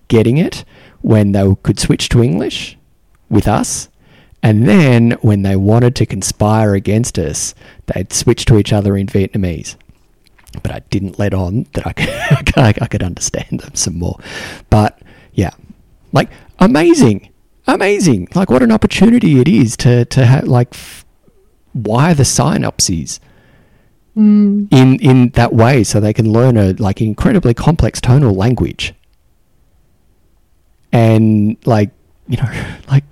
getting it when they could switch to English with us. And then when they wanted to conspire against us, they'd switch to each other in Vietnamese. But I didn't let on that I could, I could understand them some more. But yeah, like amazing, amazing. Like what an opportunity it is to, to have like f- wire the synapses Mm. in in that way so they can learn a like incredibly complex tonal language and like you know like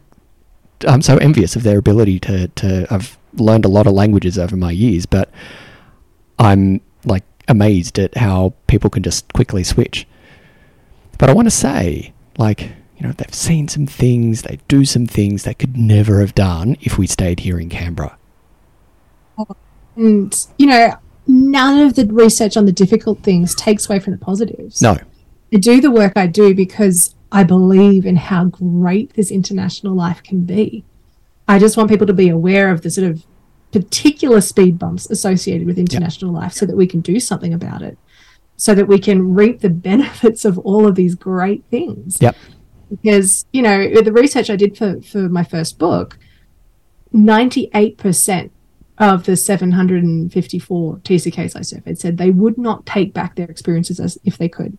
I'm so envious of their ability to to I've learned a lot of languages over my years but I'm like amazed at how people can just quickly switch. But I want to say like you know they've seen some things they do some things they could never have done if we stayed here in Canberra. And, you know, none of the research on the difficult things takes away from the positives. no. I do the work I do because I believe in how great this international life can be. I just want people to be aware of the sort of particular speed bumps associated with international life so that we can do something about it, so that we can reap the benefits of all of these great things. yep Because, you know, the research I did for, for my first book, 98% of the 754 TCKs I surveyed said they would not take back their experiences as if they could.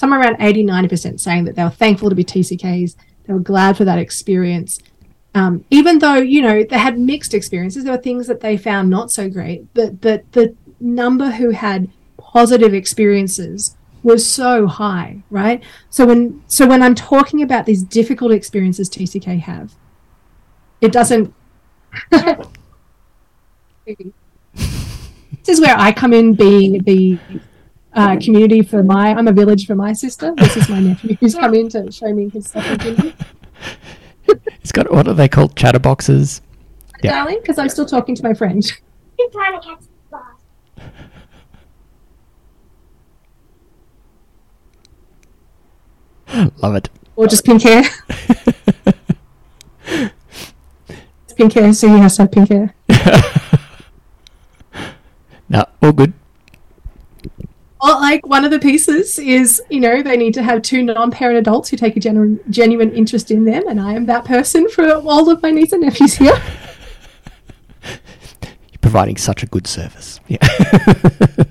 Somewhere around 80, 90% saying that they were thankful to be TCKs, they were glad for that experience. Um, even though, you know, they had mixed experiences, there were things that they found not so great, but, but the number who had positive experiences was so high, right? So when so when I'm talking about these difficult experiences TCK have, it doesn't this is where I come in being the uh, community for my I'm a village for my sister. This is my nephew who's come in to show me his stuff it's got what are they called chatterboxes Yeah. darling, because I'm still talking to my friend. You're trying to catch the ball. love it Or just pink hair. Pink hair, so he has to have pink hair. no all good Well, like one of the pieces is, you know, they need to have two non-parent adults who take a genuine, genuine interest in them, and I am that person for all of my nieces and nephews here. You're providing such a good service. Yeah.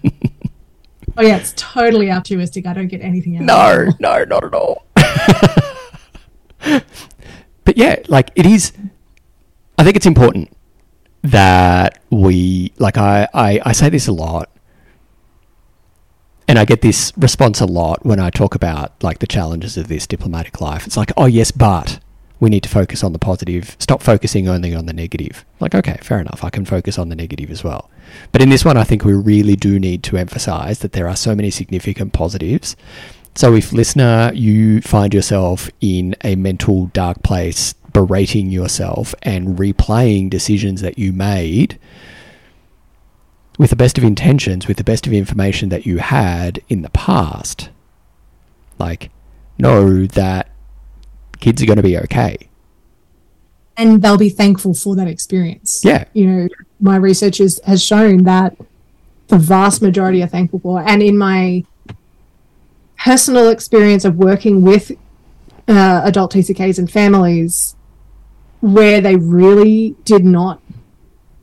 Oh yeah, it's totally altruistic. I don't get anything out. of no, no, not at all. but yeah, like it is. I think it's important that we like. I, I I say this a lot, and I get this response a lot when I talk about like the challenges of this diplomatic life. It's like, oh yes, but we need to focus on the positive. Stop focusing only on the negative. Like, okay, fair enough. I can focus on the negative as well. But in this one, I think we really do need to emphasize that there are so many significant positives. So if listener, you find yourself in a mental dark place, berating yourself and replaying decisions that you made, with the best of intentions, with the best of information that you had in the past, like, know that kids are going to be okay. and they'll be thankful for that experience. Yeah. You know, my research is, has shown that the vast majority are thankful for. And in my personal experience of working with uh, adult TCKs and families, where they really did not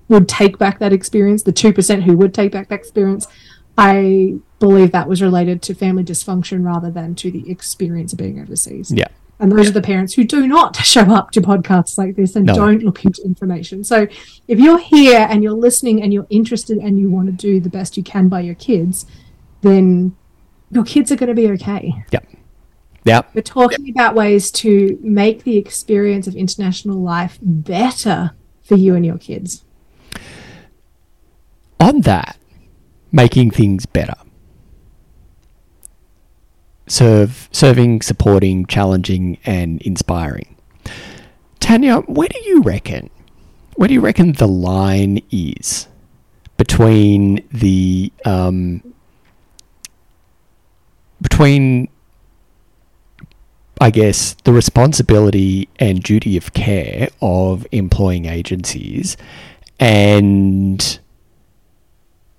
would take back that experience, the two percent who would take back that experience, I believe that was related to family dysfunction rather than to the experience of being overseas. Yeah. And those are the parents who do not show up to podcasts like this and No. don't look into information. So if you're here and you're listening and you're interested and you want to do the best you can by your kids, then your kids are going to be okay. Yep. Yep. We're talking about ways to make the experience of international life better for you and your kids. On that, making things better. Serve, serving, supporting, challenging, and inspiring. Tanya, where do you reckon? Where do you reckon the line is between the um, between, I guess, the responsibility and duty of care of employing agencies and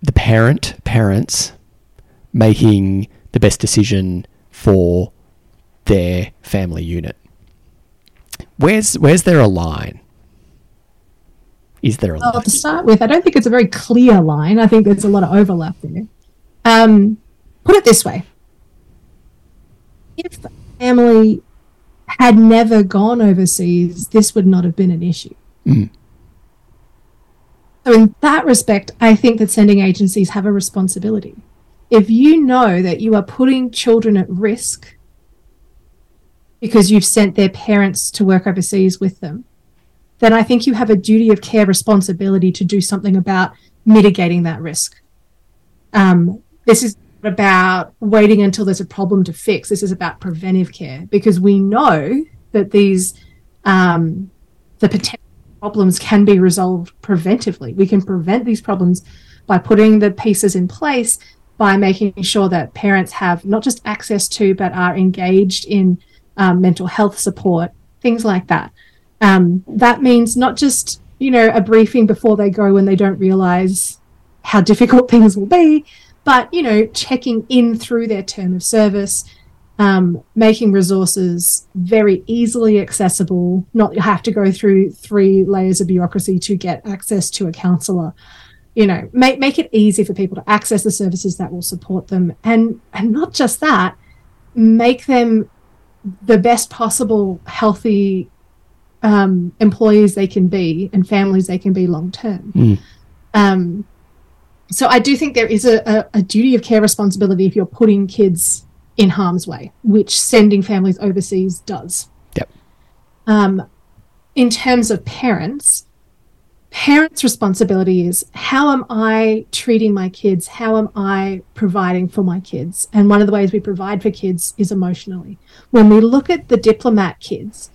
the parent parents making the best decision for their family unit. Where's where's there a line? Is there a Well, line? to start with, I don't think it's a very clear line. I think there's a lot of overlap there. Um, put it this way if the family had never gone overseas, this would not have been an issue. Mm. So, in that respect, I think that sending agencies have a responsibility. If you know that you are putting children at risk because you've sent their parents to work overseas with them, then I think you have a duty of care responsibility to do something about mitigating that risk. Um, this is about waiting until there's a problem to fix. This is about preventive care because we know that these um, the potential problems can be resolved preventively. We can prevent these problems by putting the pieces in place, by making sure that parents have not just access to, but are engaged in um, mental health support, things like that. Um, that means not just, you know, a briefing before they go when they don't realize how difficult things will be, but, you know, checking in through their term of service, um, making resources very easily accessible, not have to go through three layers of bureaucracy to get access to a counselor. You know, make make it easy for people to access the services that will support them, and and not just that, make them the best possible healthy um, employees they can be and families they can be long term. Mm. Um, so I do think there is a, a, a duty of care responsibility if you're putting kids in harm's way, which sending families overseas does. Yep. Um, in terms of parents, parents' responsibility is how am I treating my kids? How am I providing for my kids? And one of the ways we provide for kids is emotionally. When we look at the diplomat kids,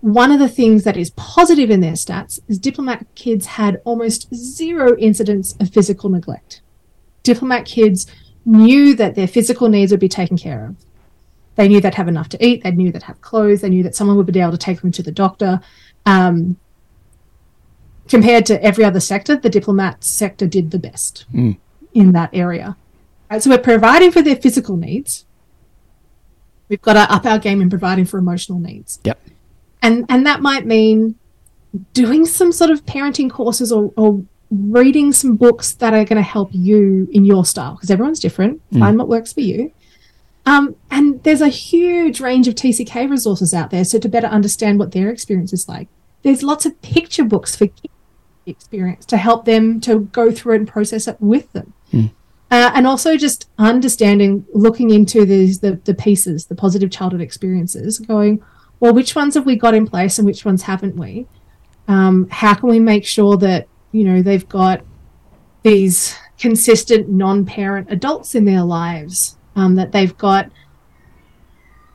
one of the things that is positive in their stats is diplomat kids had almost zero incidents of physical neglect. Diplomat kids knew that their physical needs would be taken care of. They knew they'd have enough to eat. They knew they'd have clothes. They knew that someone would be able to take them to the doctor. Um, compared to every other sector, the diplomat sector did the best Mm. in that area. Right, so we're providing for their physical needs. We've got to up our game in providing for emotional needs Yep. and and that might mean doing some sort of parenting courses or, or reading some books that are going to help you in your style because everyone's different. Find what works for you. Um, and there's a huge range of tck resources out there so to better understand what their experience is like. There's lots of picture books for kids experience to help them to go through it and process it with them. Uh, and also just understanding looking into these the, the pieces the positive childhood experiences going well, which ones have we got in place and which ones haven't we? Um, how can we make sure that, you know, they've got these consistent non parent adults in their lives, um, that they've got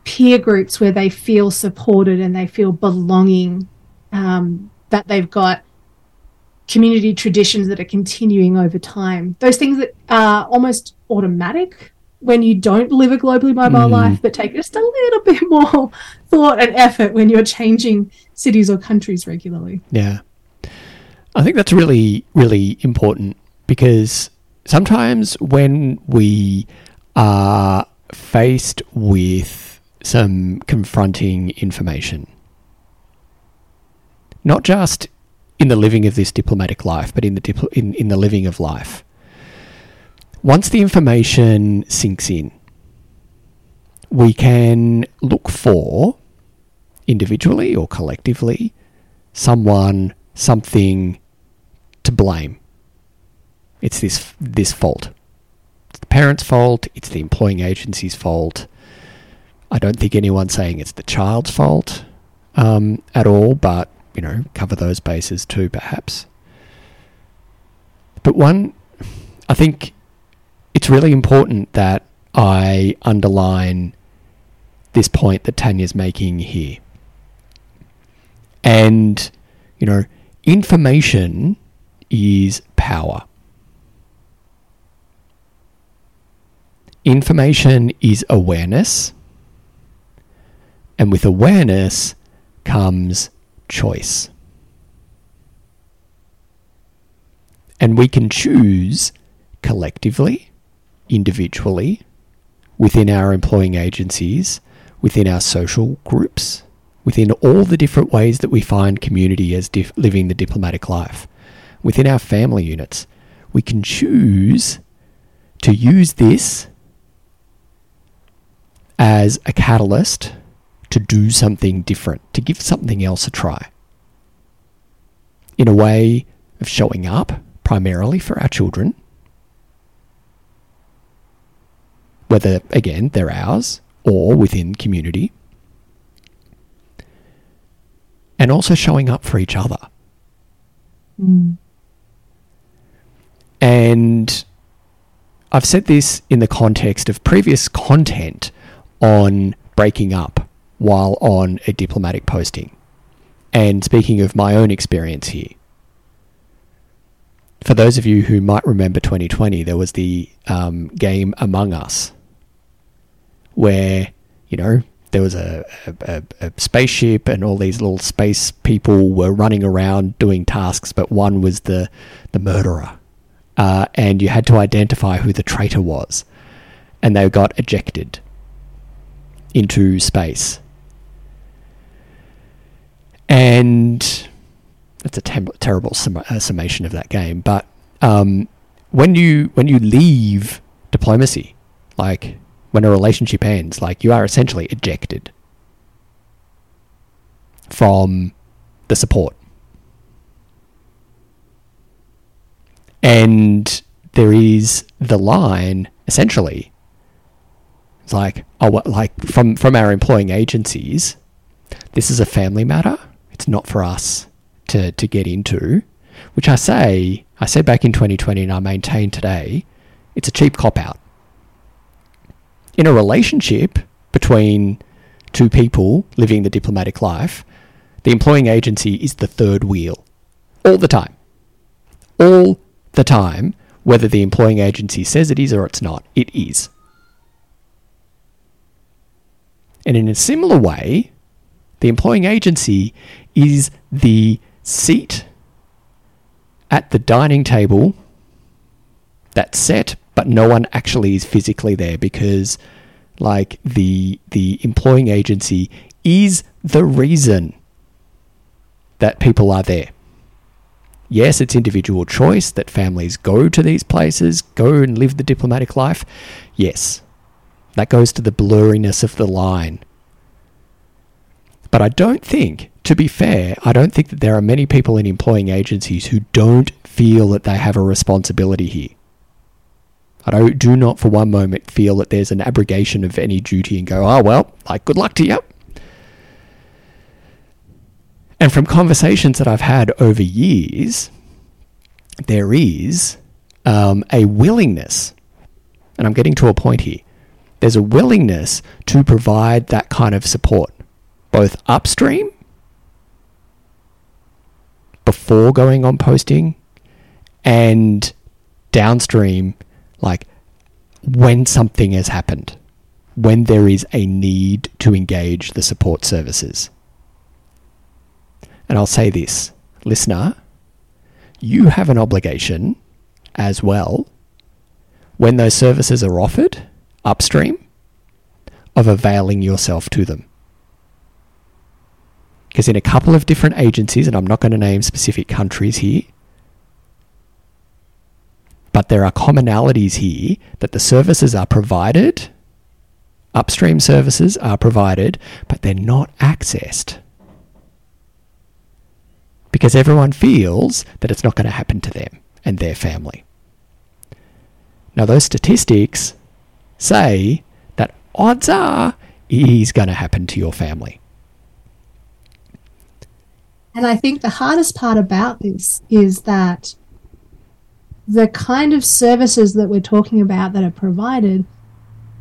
peer groups where they feel supported and they feel belonging, um, that they've got community traditions that are continuing over time. Those things that are almost automatic when you don't live a globally mobile Mm. life, but take just a little bit more thought and effort when you're changing cities or countries regularly. Yeah. I think that's really, really important because sometimes when we are faced with some confronting information, not just in the living of this diplomatic life, but in the dipl- in, in the living of life. Once the information sinks in, we can look for individually or collectively someone, something to blame. It's this this fault. It's the parent's fault. It's the employing agency's fault. I don't think anyone's saying it's the child's fault um, at all, but you know, cover those bases too, perhaps. But one, I think it's really important that I underline this point that Tanya's making here. And, you know, information is power. Information is awareness. And with awareness comes choice. And we can choose collectively, individually, within our employing agencies, within our social groups, within all the different ways that we find community as dif- living the diplomatic life, within our family units, we can choose to use this as a catalyst to do something different, to give something else a try. In a way of showing up primarily for our children, whether, again, they're ours or within community, and also showing up for each other. Mm. And I've said this in the context of previous content on breaking up while on a diplomatic posting. And speaking of my own experience here, for those of you who might remember 2020, there was the um, game Among Us, where, you know, there was a, a, a, spaceship and all these little space people were running around doing tasks, but one was the, the murderer. Uh, and you had to identify who the traitor was. And they got ejected into space. And that's a tem- terrible sum- uh, summation of that game. But um, when you when you leave diplomacy, like when a relationship ends, like you are essentially ejected from the support. And there is the line essentially. It's like oh, like from from our employing agencies, this is a family matter. It's not for us to to get into. Which I say, I said back in 2020, and I maintain today, it's a cheap cop out. In a relationship between two people living the diplomatic life, the employing agency is the third wheel all the time. All the time, whether the employing agency says it is or it's not, it is. And in a similar way, the employing agency is the seat at the dining table that's set, but no one actually is physically there because like the the employing agency is the reason that people are there. Yes, it's individual choice that families go to these places, go and live the diplomatic life. Yes, that goes to the blurriness of the line. But I don't think, to be fair, I don't think that there are many people in employing agencies who don't feel that they have a responsibility here. I don't, do not for one moment feel that there's an abrogation of any duty and go, oh, well, like, good luck to you. And from conversations that I've had over years, there is um, a willingness, and I'm getting to a point here. There's a willingness to provide that kind of support, both upstream, before going on posting, and downstream, like when something has happened, when there is a need to engage the support services. And I'll say this, listener, you have an obligation as well when those services are offered upstream of availing yourself to them. Because in a couple of different agencies, and I'm not going to name specific countries here, but there are commonalities here that the services are provided, upstream services are provided, but they're not accessed. Because everyone feels that it's not going to happen to them and their family. Now, those statistics say that odds are it is going to happen to your family. And I think the hardest part about this is that the kind of services that we're talking about that are provided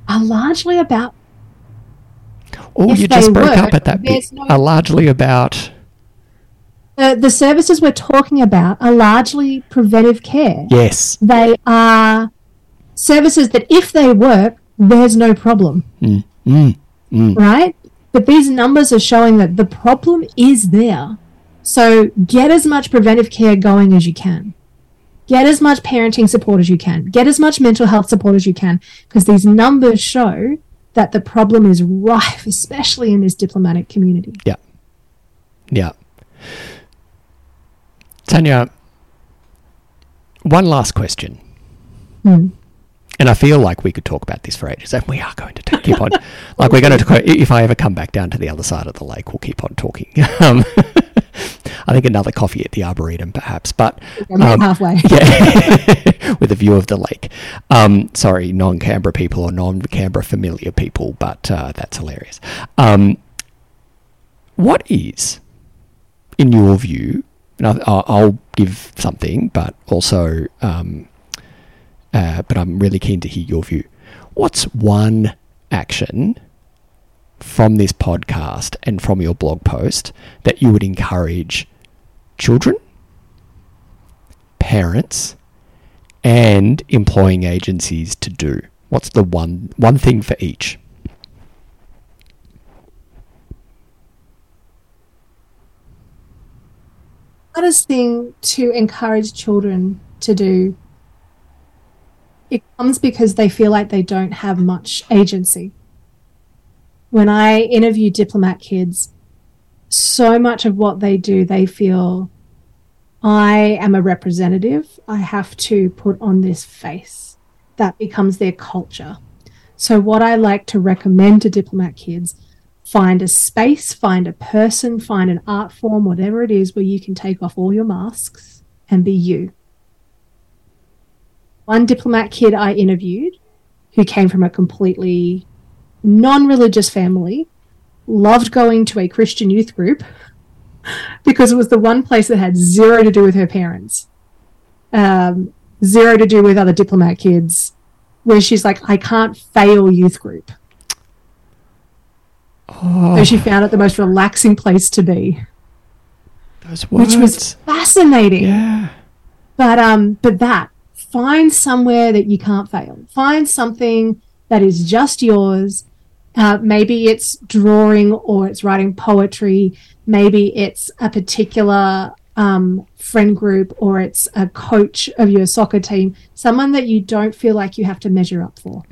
are largely about Oh, you just broke work, up at that bit. no- Are largely about the, the services we're talking about are largely preventive care. yes, They are services that if they work, there's no problem. Mm, mm, mm. Right? But these numbers are showing that the problem is there. So get as much preventive care going as you can. Get as much parenting support as you can. Get as much mental health support as you can. Because these numbers show that the problem is rife, especially in this diplomatic community. Yeah. Yeah. Tanya, one last question. Hmm. And I feel like we could talk about this for ages, and we are going to keep on. like we're going to, if I ever come back down to the other side of the lake, we'll keep on talking. Um, I think another coffee at the Arboretum, perhaps, but um, halfway. yeah, with a view of the lake. Um, sorry, non-Canberra people or non-Canberra familiar people, but uh, that's hilarious. Um, what is, in your view, and I, I'll- I'll give something, but also, um, uh, but I'm really keen to hear your view. What's one action from this podcast and from your blog post that you would encourage children, parents, and employing agencies to do? What's the one one thing for each? Hardest thing to encourage children to do it comes because they feel like they don't have much agency. When i interview diplomat kids so much of what they do they feel i am a representative. I have to put on this face. That becomes their culture. So what i like to recommend to diplomat kids find a space, find a person, find an art form, whatever it is, where you can take off all your masks and be you. One diplomat kid I interviewed who came from a completely non religious family loved going to a Christian youth group because it was the one place that had zero to do with her parents, um, zero to do with other diplomat kids, where she's like, I can't fail youth group. Oh, So she found it the most relaxing place to be, those words. which was fascinating. yeah. But um, but that find somewhere that you can't fail. Find something that is just yours. Uh, maybe it's drawing or it's writing poetry. Maybe it's a particular um, friend group or it's a coach of your soccer team. Someone that you don't feel like you have to measure up for.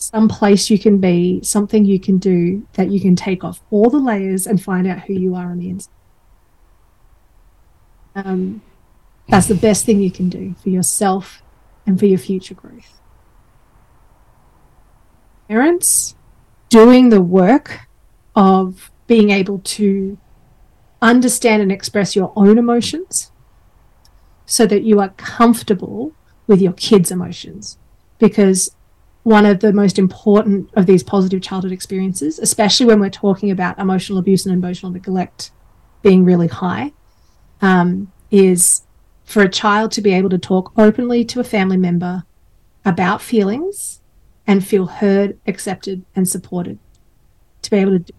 Some place you can be, something you can do that you can take off all the layers and find out who you are on the inside. Um, that's the best thing you can do for yourself and for your future growth. Parents doing the work of being able to understand and express your own emotions so that you are comfortable with your kids' emotions. Because one of the most important of these positive childhood experiences, especially when we're talking about emotional abuse and emotional neglect being really high, um, is for a child to be able to talk openly to a family member about feelings and feel heard, accepted, and supported. To be able to do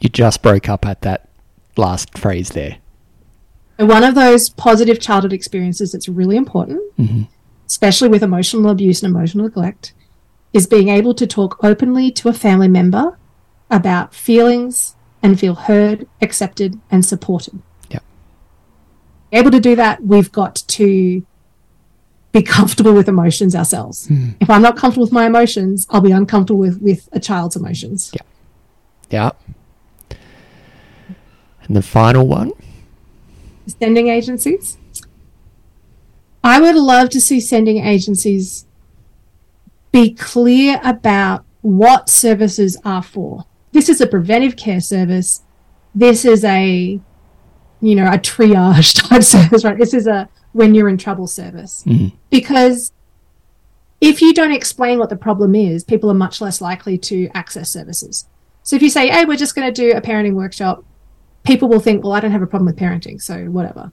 You just broke up at that last phrase there. One of those positive childhood experiences that's really important, especially with emotional abuse and emotional neglect, is being able to talk openly to a family member about feelings and feel heard, accepted, and supported. Yep. Able to do that, we've got to be comfortable with emotions ourselves. Hmm. If I'm not comfortable with my emotions, I'll be uncomfortable with, with a child's emotions. Yeah. Yeah. And the final one. sending agencies. I would love to see sending agencies be clear about what services are for. This is a preventive care service. This is a, you know, a triage type service, right? This is a when you're in trouble service. Mm-hmm. Because if you don't explain what the problem is, people are much less likely to access services. So if you say, hey, we're just going to do a parenting workshop, people will think, well, I don't have a problem with parenting, so whatever.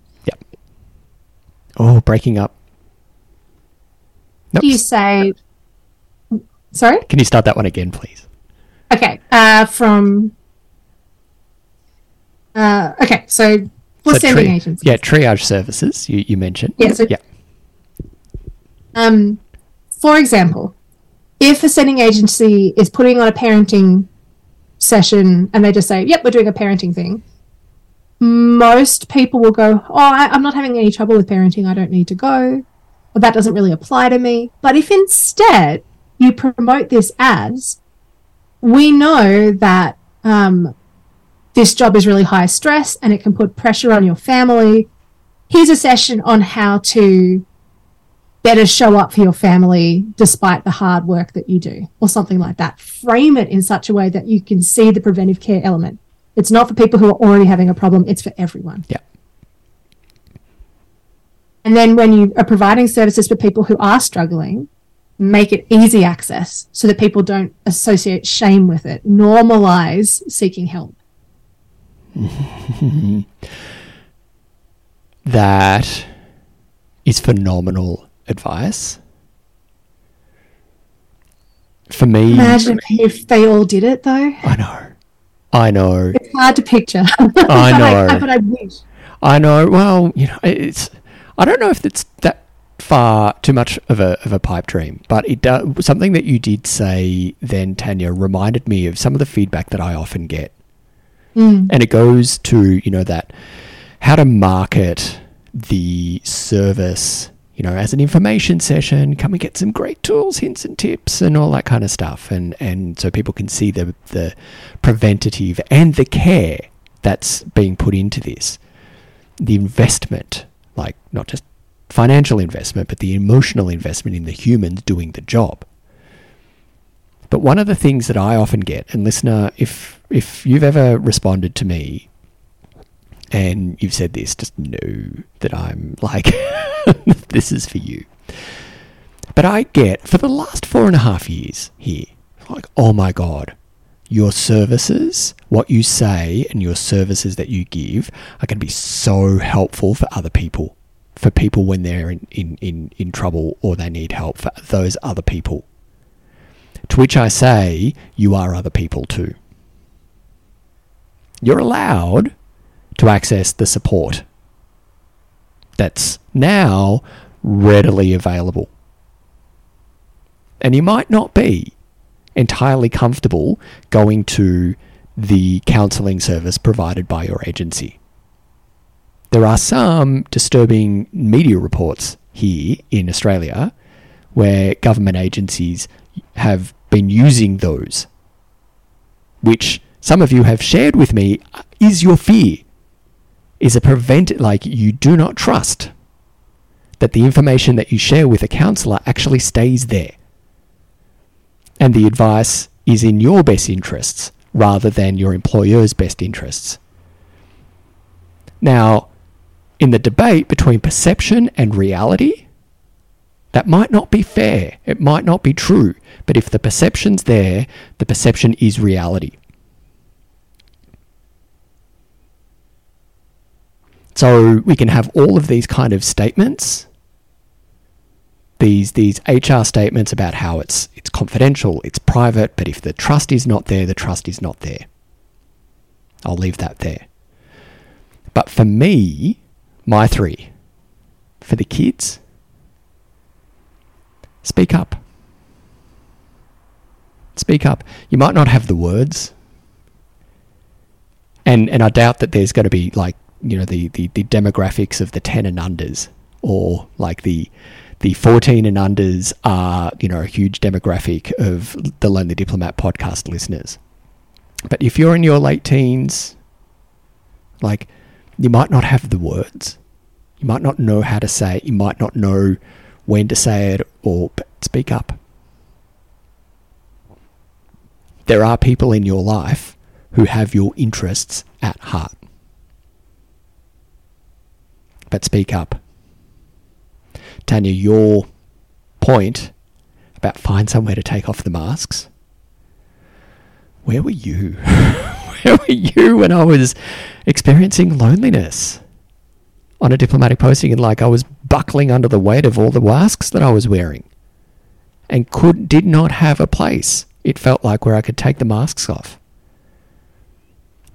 Oh, breaking up. Nope. Do you say, sorry? Can you start that one again, please? Okay, uh, from, uh, okay, so for So sending tri- agencies. Yeah, triage services you, you mentioned. Yeah, so- yeah. Um, for example, if a sending agency is putting on a parenting session and they just say, yep, we're doing a parenting thing, most people will go, oh, I, I'm not having any trouble with parenting. I don't need to go. That doesn't really apply to me. But if instead you promote this as, we know that um, this job is really high stress and it can put pressure on your family. Here's a session on how to better show up for your family despite the hard work that you do, or something like that. Frame it in such a way that you can see the preventive care element. It's not for people who are already having a problem, it's for everyone. Yeah. And then when you are providing services for people who are struggling, make it easy access so that people don't associate shame with it. Normalize seeking help. That is phenomenal advice. For me, Imagine if they all did it though. I know. I know. It's hard to picture. I But know. but I wish. I know. Well, you know, it's. I don't know if it's that far too much of a of a pipe dream, but it does something that you did say then, Tanya, reminded me of some of the feedback that I often get, mm. and it goes to you know that how to market the service. You know, as an information session, come and get some great tools, hints, and tips, and all that kind of stuff, and and so people can see the the preventative and the care that's being put into this the investment, like not just financial investment, but the emotional investment in the humans doing the job. But one of the things that I often get, and listener, if if you've ever responded to me and you've said this, just know that I'm like, this is for you. But I get for the last four and a half years here, like, oh my God, your services, what you say, and your services that you give are going to be so helpful for other people, for people when they're in, in, in, in trouble or they need help, for those other people. To which I say, you are other people too. You're allowed to access the support that's now readily available. And you might not be entirely comfortable going to the counselling service provided by your agency. There are some disturbing media reports here in Australia where government agencies have been using those, which some of you have shared with me is your fear, is a prevent, like you do not trust that the information that you share with a counsellor actually stays there and the advice is in your best interests rather than your employer's best interests. Now, in the debate between perception and reality, that might not be fair. It might not be true. But if the perception's there, the perception is reality. So we can have all of these kind of statements these these HR statements about how it's it's confidential, it's private, but if the trust is not there, the trust is not there. I'll leave that there. But for me, my three for the kids speak up. Speak up. You might not have the words. And and I doubt that there's going to be like, you know, the, the, the demographics of the 10 and unders or like the the 14 and unders are, you know, a huge demographic of the Lonely Diplomat podcast listeners. But if you're in your late teens, like you might not have the words. You might not know how to say it. You might not know when to say it or speak up. There are people in your life who have your interests at heart. But speak up. Tanya, your point about find somewhere to take off the masks. Where were you? Where were you when I was experiencing loneliness on a diplomatic posting and like I was buckling under the weight of all the masks that I was wearing and could did not have a place it felt like where I could take the masks off.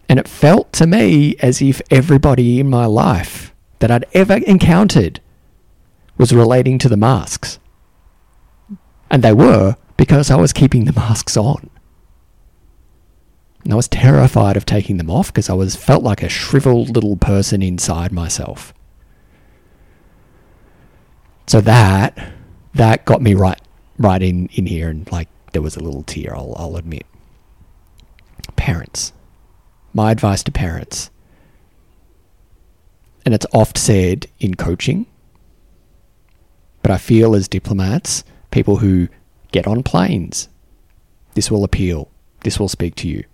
And it felt to me as if everybody in my life that I'd ever encountered was relating to the masks. And they were because I was keeping the masks on. And I was terrified of taking them off because I was felt like a shriveled little person inside myself. So that that got me right right in, in here and like there was a little tear, I'll, I'll admit. Parents. My advice to parents. And it's oft said in coaching, but I feel as diplomats, people who get on planes, this will appeal, this will speak to you.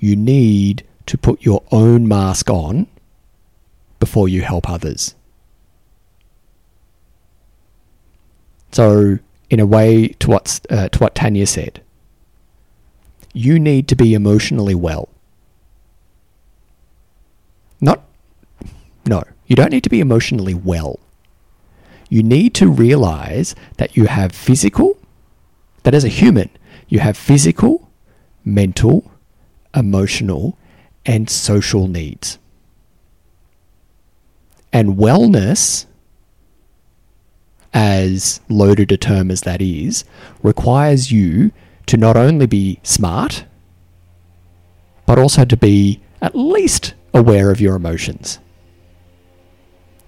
You need to put your own mask on before you help others. So, in a way, to, what's, uh, to what Tanya said, you need to be emotionally well. Not, no, you don't need to be emotionally well. You need to realize that you have physical, that as a human, you have physical, mental, emotional, and social needs. And wellness as loaded a term as that is, requires you to not only be smart, but also to be at least aware of your emotions.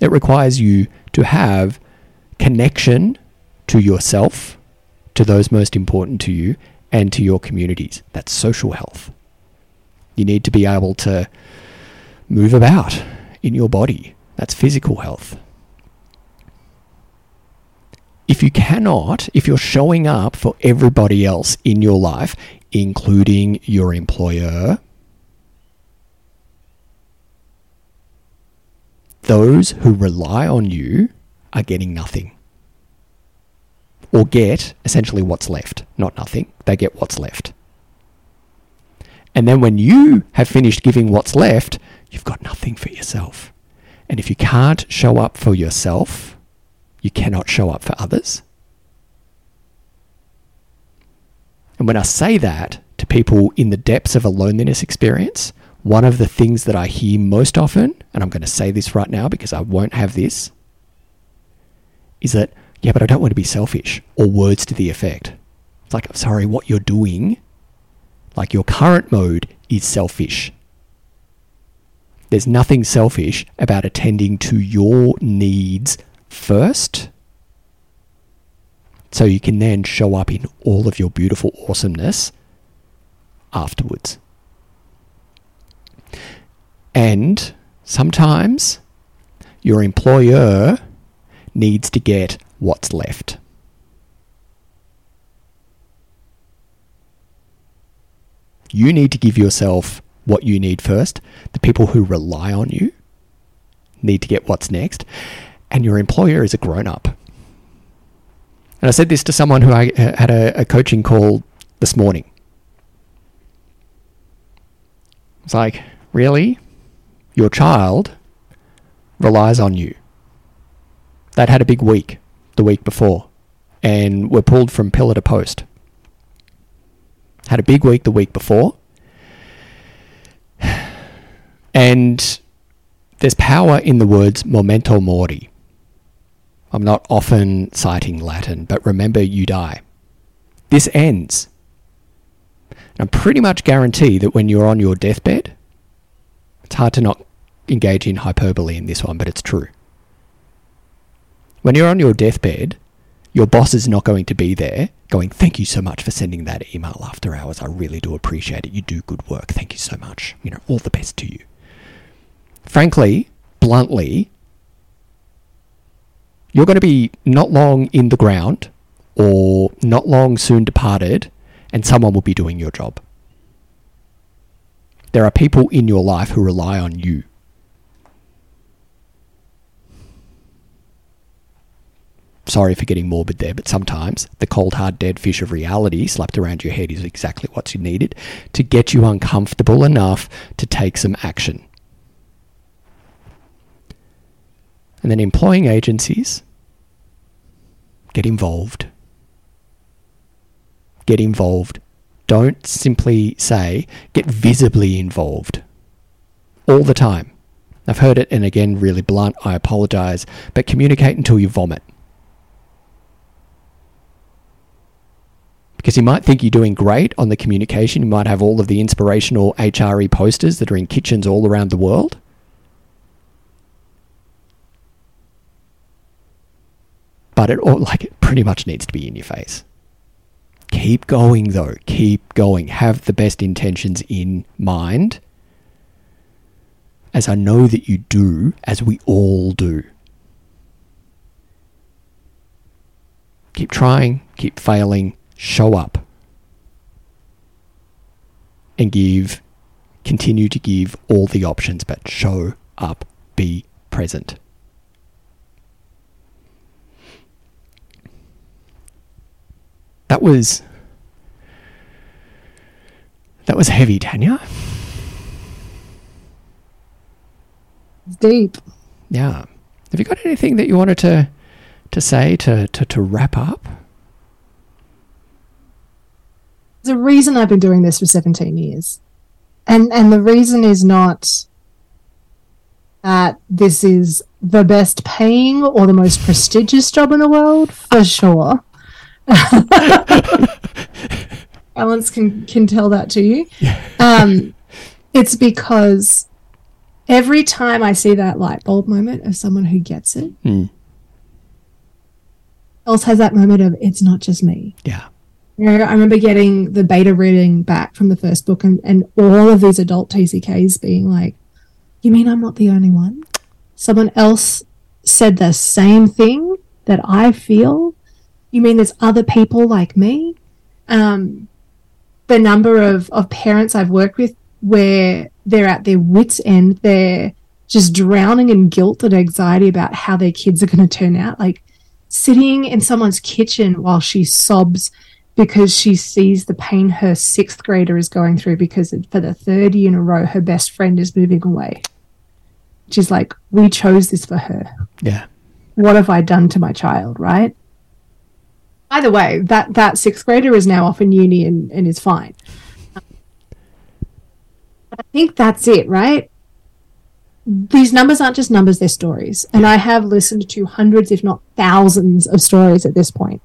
It requires you to have connection to yourself, to those most important to you, and to your communities. That's social health. You need to be able to move about in your body. That's physical health if you cannot, if you're showing up for everybody else in your life, including your employer, those who rely on you are getting nothing. Or get essentially what's left. Not nothing, they get what's left. And then when you have finished giving what's left, you've got nothing for yourself. And if you can't show up for yourself, you cannot show up for others. And when I say that to people in the depths of a loneliness experience, one of the things that I hear most often, and I'm going to say this right now because I won't have this, is that, yeah, but I don't want to be selfish, or words to the effect. It's like, I'm sorry, what you're doing, like your current mode, is selfish. There's nothing selfish about attending to your needs first so you can then show up in all of your beautiful awesomeness afterwards. And sometimes your employer needs to get what's left. You need to give yourself what you need first. The people who rely on you need to get what's next and your employer is a grown up. And I said this to someone who I uh, had a, a coaching call this morning. It's like, really? Your child relies on you. They'd had a big week the week before and were pulled from pillar to post. Had a big week the week before. And there's power in the words memento mori. I'm not often citing Latin, but remember you die. This ends. And I'm pretty much guarantee that when you're on your deathbed, it's hard to not engage in hyperbole in this one, but it's true. When you're on your deathbed, your boss is not going to be there going, Thank you so much for sending that email after hours. I really do appreciate it. You do good work. Thank you so much. You know, all the best to you. Frankly, bluntly, you're going to be not long in the ground or not long soon departed, and someone will be doing your job. There are people in your life who rely on you. Sorry for getting morbid there, but sometimes the cold, hard, dead fish of reality slapped around your head is exactly what you needed to get you uncomfortable enough to take some action. And then employing agencies get involved. Get involved. Don't simply say get visibly involved all the time. I've heard it, and again, really blunt, I apologize, but communicate until you vomit. Because you might think you're doing great on the communication. You might have all of the inspirational HRE posters that are in kitchens all around the world. But it all like it pretty much needs to be in your face. Keep going though. Keep going. Have the best intentions in mind. As I know that you do, as we all do. Keep trying, keep failing, show up. And give, continue to give all the options, but show up, be present. That was that was heavy, Tanya. Deep. Yeah. Have you got anything that you wanted to to say to to, to wrap up? A reason I've been doing this for 17 years. And and the reason is not that this is the best paying or the most prestigious job in the world, for sure. Balance can can tell that to you. Um, it's because every time I see that light bulb moment of someone who gets it, Hmm. else has that moment of it's not just me. Yeah. Know, I remember getting the beta reading back from the first book and, and all of these adult TCKs being like, You mean I'm not the only one? Someone else said the same thing that I feel. You mean there's other people like me? Um, the number of, of parents I've worked with where they're at their wits' end, they're just drowning in guilt and anxiety about how their kids are going to turn out. Like sitting in someone's kitchen while she sobs because she sees the pain her sixth grader is going through because for the third year in a row, her best friend is moving away. She's like, We chose this for her. Yeah. What have I done to my child, right? By the way, that, that sixth grader is now off in uni and, and is fine. I think that's it, right? These numbers aren't just numbers, they're stories. And I have listened to hundreds, if not thousands, of stories at this point.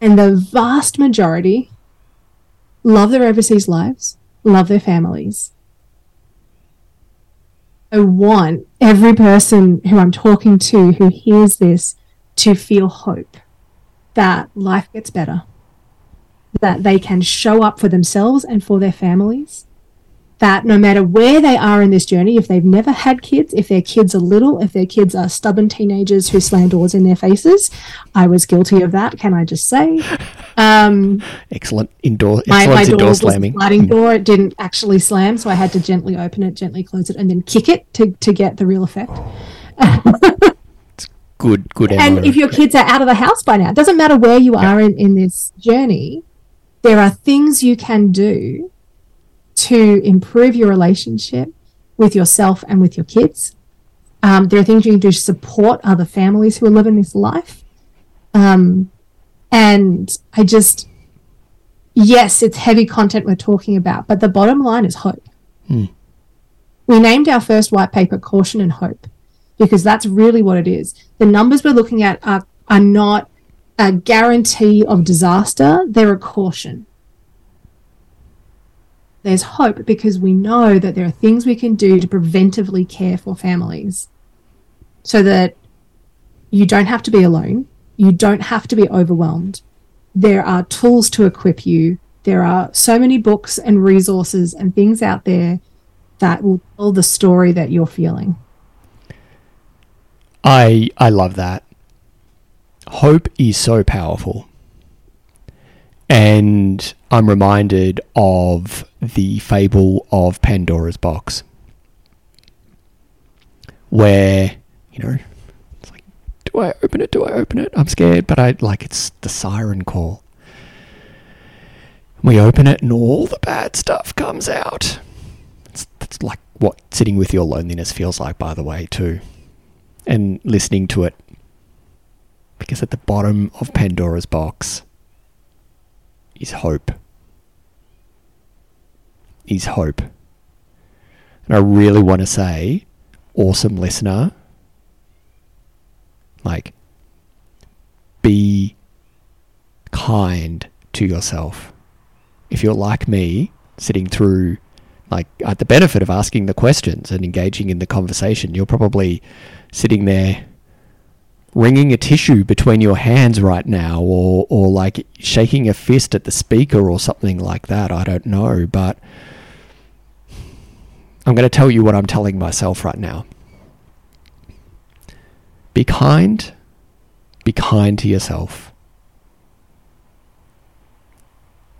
And the vast majority love their overseas lives, love their families. I want every person who I'm talking to who hears this to feel hope that life gets better, that they can show up for themselves and for their families, that no matter where they are in this journey, if they've never had kids, if their kids are little, if their kids are stubborn teenagers who slam doors in their faces, I was guilty of that, can I just say? Um, Excellent indoor my, my door was slamming. sliding door. It didn't actually slam, so I had to gently open it, gently close it, and then kick it to, to get the real effect. It's good good and if your kids are out of the house by now, it doesn't matter where you are in, in this journey, there are things you can do to improve your relationship with yourself and with your kids. Um, there are things you can do to support other families who are living this life. Um, and I just, yes, it's heavy content we're talking about, but the bottom line is hope. Hmm. We named our first white paper Caution and Hope because that's really what it is. The numbers we're looking at are, are not a guarantee of disaster, they're a caution. There's hope because we know that there are things we can do to preventively care for families so that you don't have to be alone, you don't have to be overwhelmed. There are tools to equip you. There are so many books and resources and things out there that will tell the story that you're feeling. I I love that. Hope is so powerful. And I'm reminded of the fable of Pandora's box. Where, you know, it's like, do I open it? Do I open it? I'm scared, but I like it's the siren call. We open it and all the bad stuff comes out. It's, that's like what sitting with your loneliness feels like, by the way, too and listening to it. Because at the bottom of Pandora's box is hope. Is hope. And I really want to say, awesome listener, like, be kind to yourself. If you're like me, sitting through, like, at the benefit of asking the questions and engaging in the conversation, you're probably sitting there wringing a tissue between your hands right now or or like shaking a fist at the speaker or something like that i don't know but i'm going to tell you what i'm telling myself right now. Be kind be kind to yourself.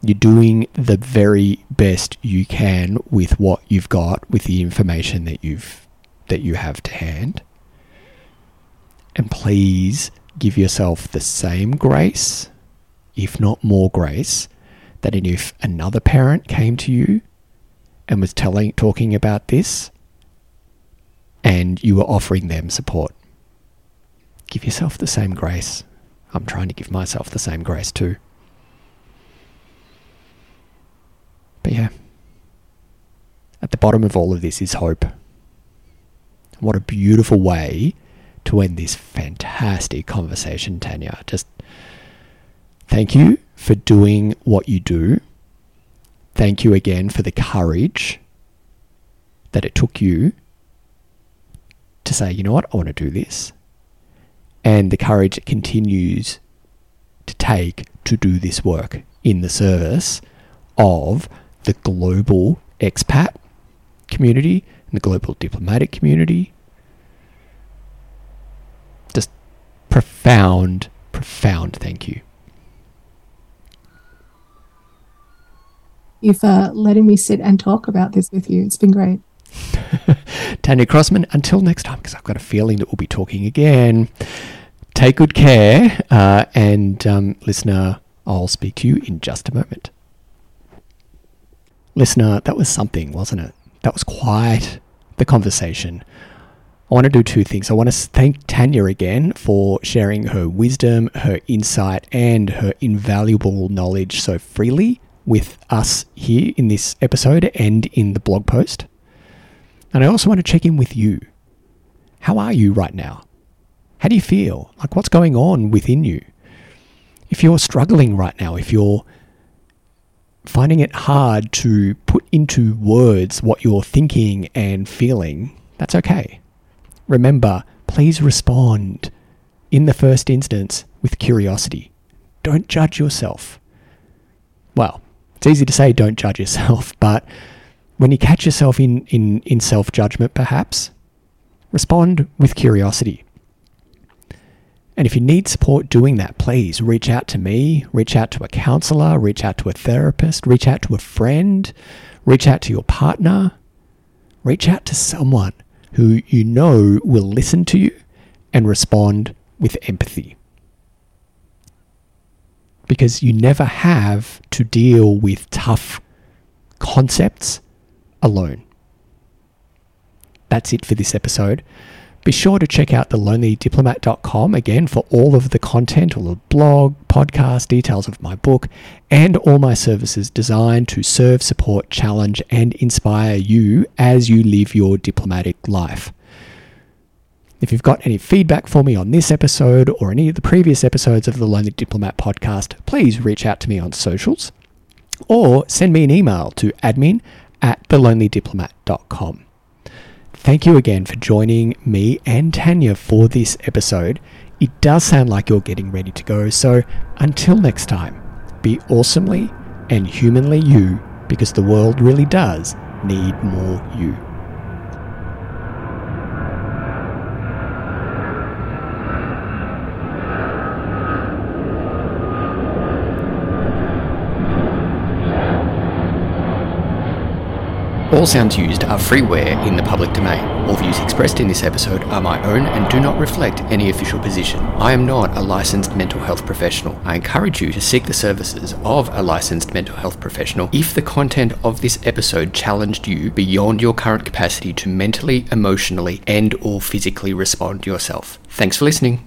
You're doing the very best you can with what you've got with the information that you've that you have to hand. And please give yourself the same grace, if not more grace, that if another parent came to you and was telling talking about this and you were offering them support. Give yourself the same grace. I'm trying to give myself the same grace too. But yeah, at the bottom of all of this is hope. What a beautiful way to end this fantastic conversation, Tanya. Just thank you for doing what you do. Thank you again for the courage that it took you to say, you know what, I want to do this. And the courage it continues to take to do this work in the service of the global expat community and the global diplomatic community Just profound, profound thank you. You for letting me sit and talk about this with you. It's been great. Tanya Crossman, until next time, because I've got a feeling that we'll be talking again. Take good care, uh, and um, listener, I'll speak to you in just a moment. Listener, that was something, wasn't it? That was quite the conversation. I want to do two things. I want to thank Tanya again for sharing her wisdom, her insight, and her invaluable knowledge so freely with us here in this episode and in the blog post. And I also want to check in with you. How are you right now? How do you feel? Like, what's going on within you? If you're struggling right now, if you're finding it hard to put into words what you're thinking and feeling, that's okay remember, please respond in the first instance with curiosity. Don't judge yourself. Well, it's easy to say don't judge yourself, but when you catch yourself in, in, in self judgment, perhaps, respond with curiosity. And if you need support doing that, please reach out to me, reach out to a counselor, reach out to a therapist, reach out to a friend, reach out to your partner, reach out to someone who you know will listen to you and respond with empathy. Because you never have to deal with tough concepts alone. That's it for this episode. Be sure to check out thelonelydiplomat.com again for all of the content, all the blog, podcast, details of my book, and all my services designed to serve, support, challenge, and inspire you as you live your diplomatic life. If you've got any feedback for me on this episode or any of the previous episodes of the Lonely Diplomat podcast, please reach out to me on socials or send me an email to admin at thelonelydiplomat.com. Thank you again for joining me and Tanya for this episode. It does sound like you're getting ready to go, so until next time, be awesomely and humanly you because the world really does need more you. All sounds used are freeware in the public domain. All views expressed in this episode are my own and do not reflect any official position. I am not a licensed mental health professional. I encourage you to seek the services of a licensed mental health professional if the content of this episode challenged you beyond your current capacity to mentally, emotionally, and or physically respond yourself. Thanks for listening.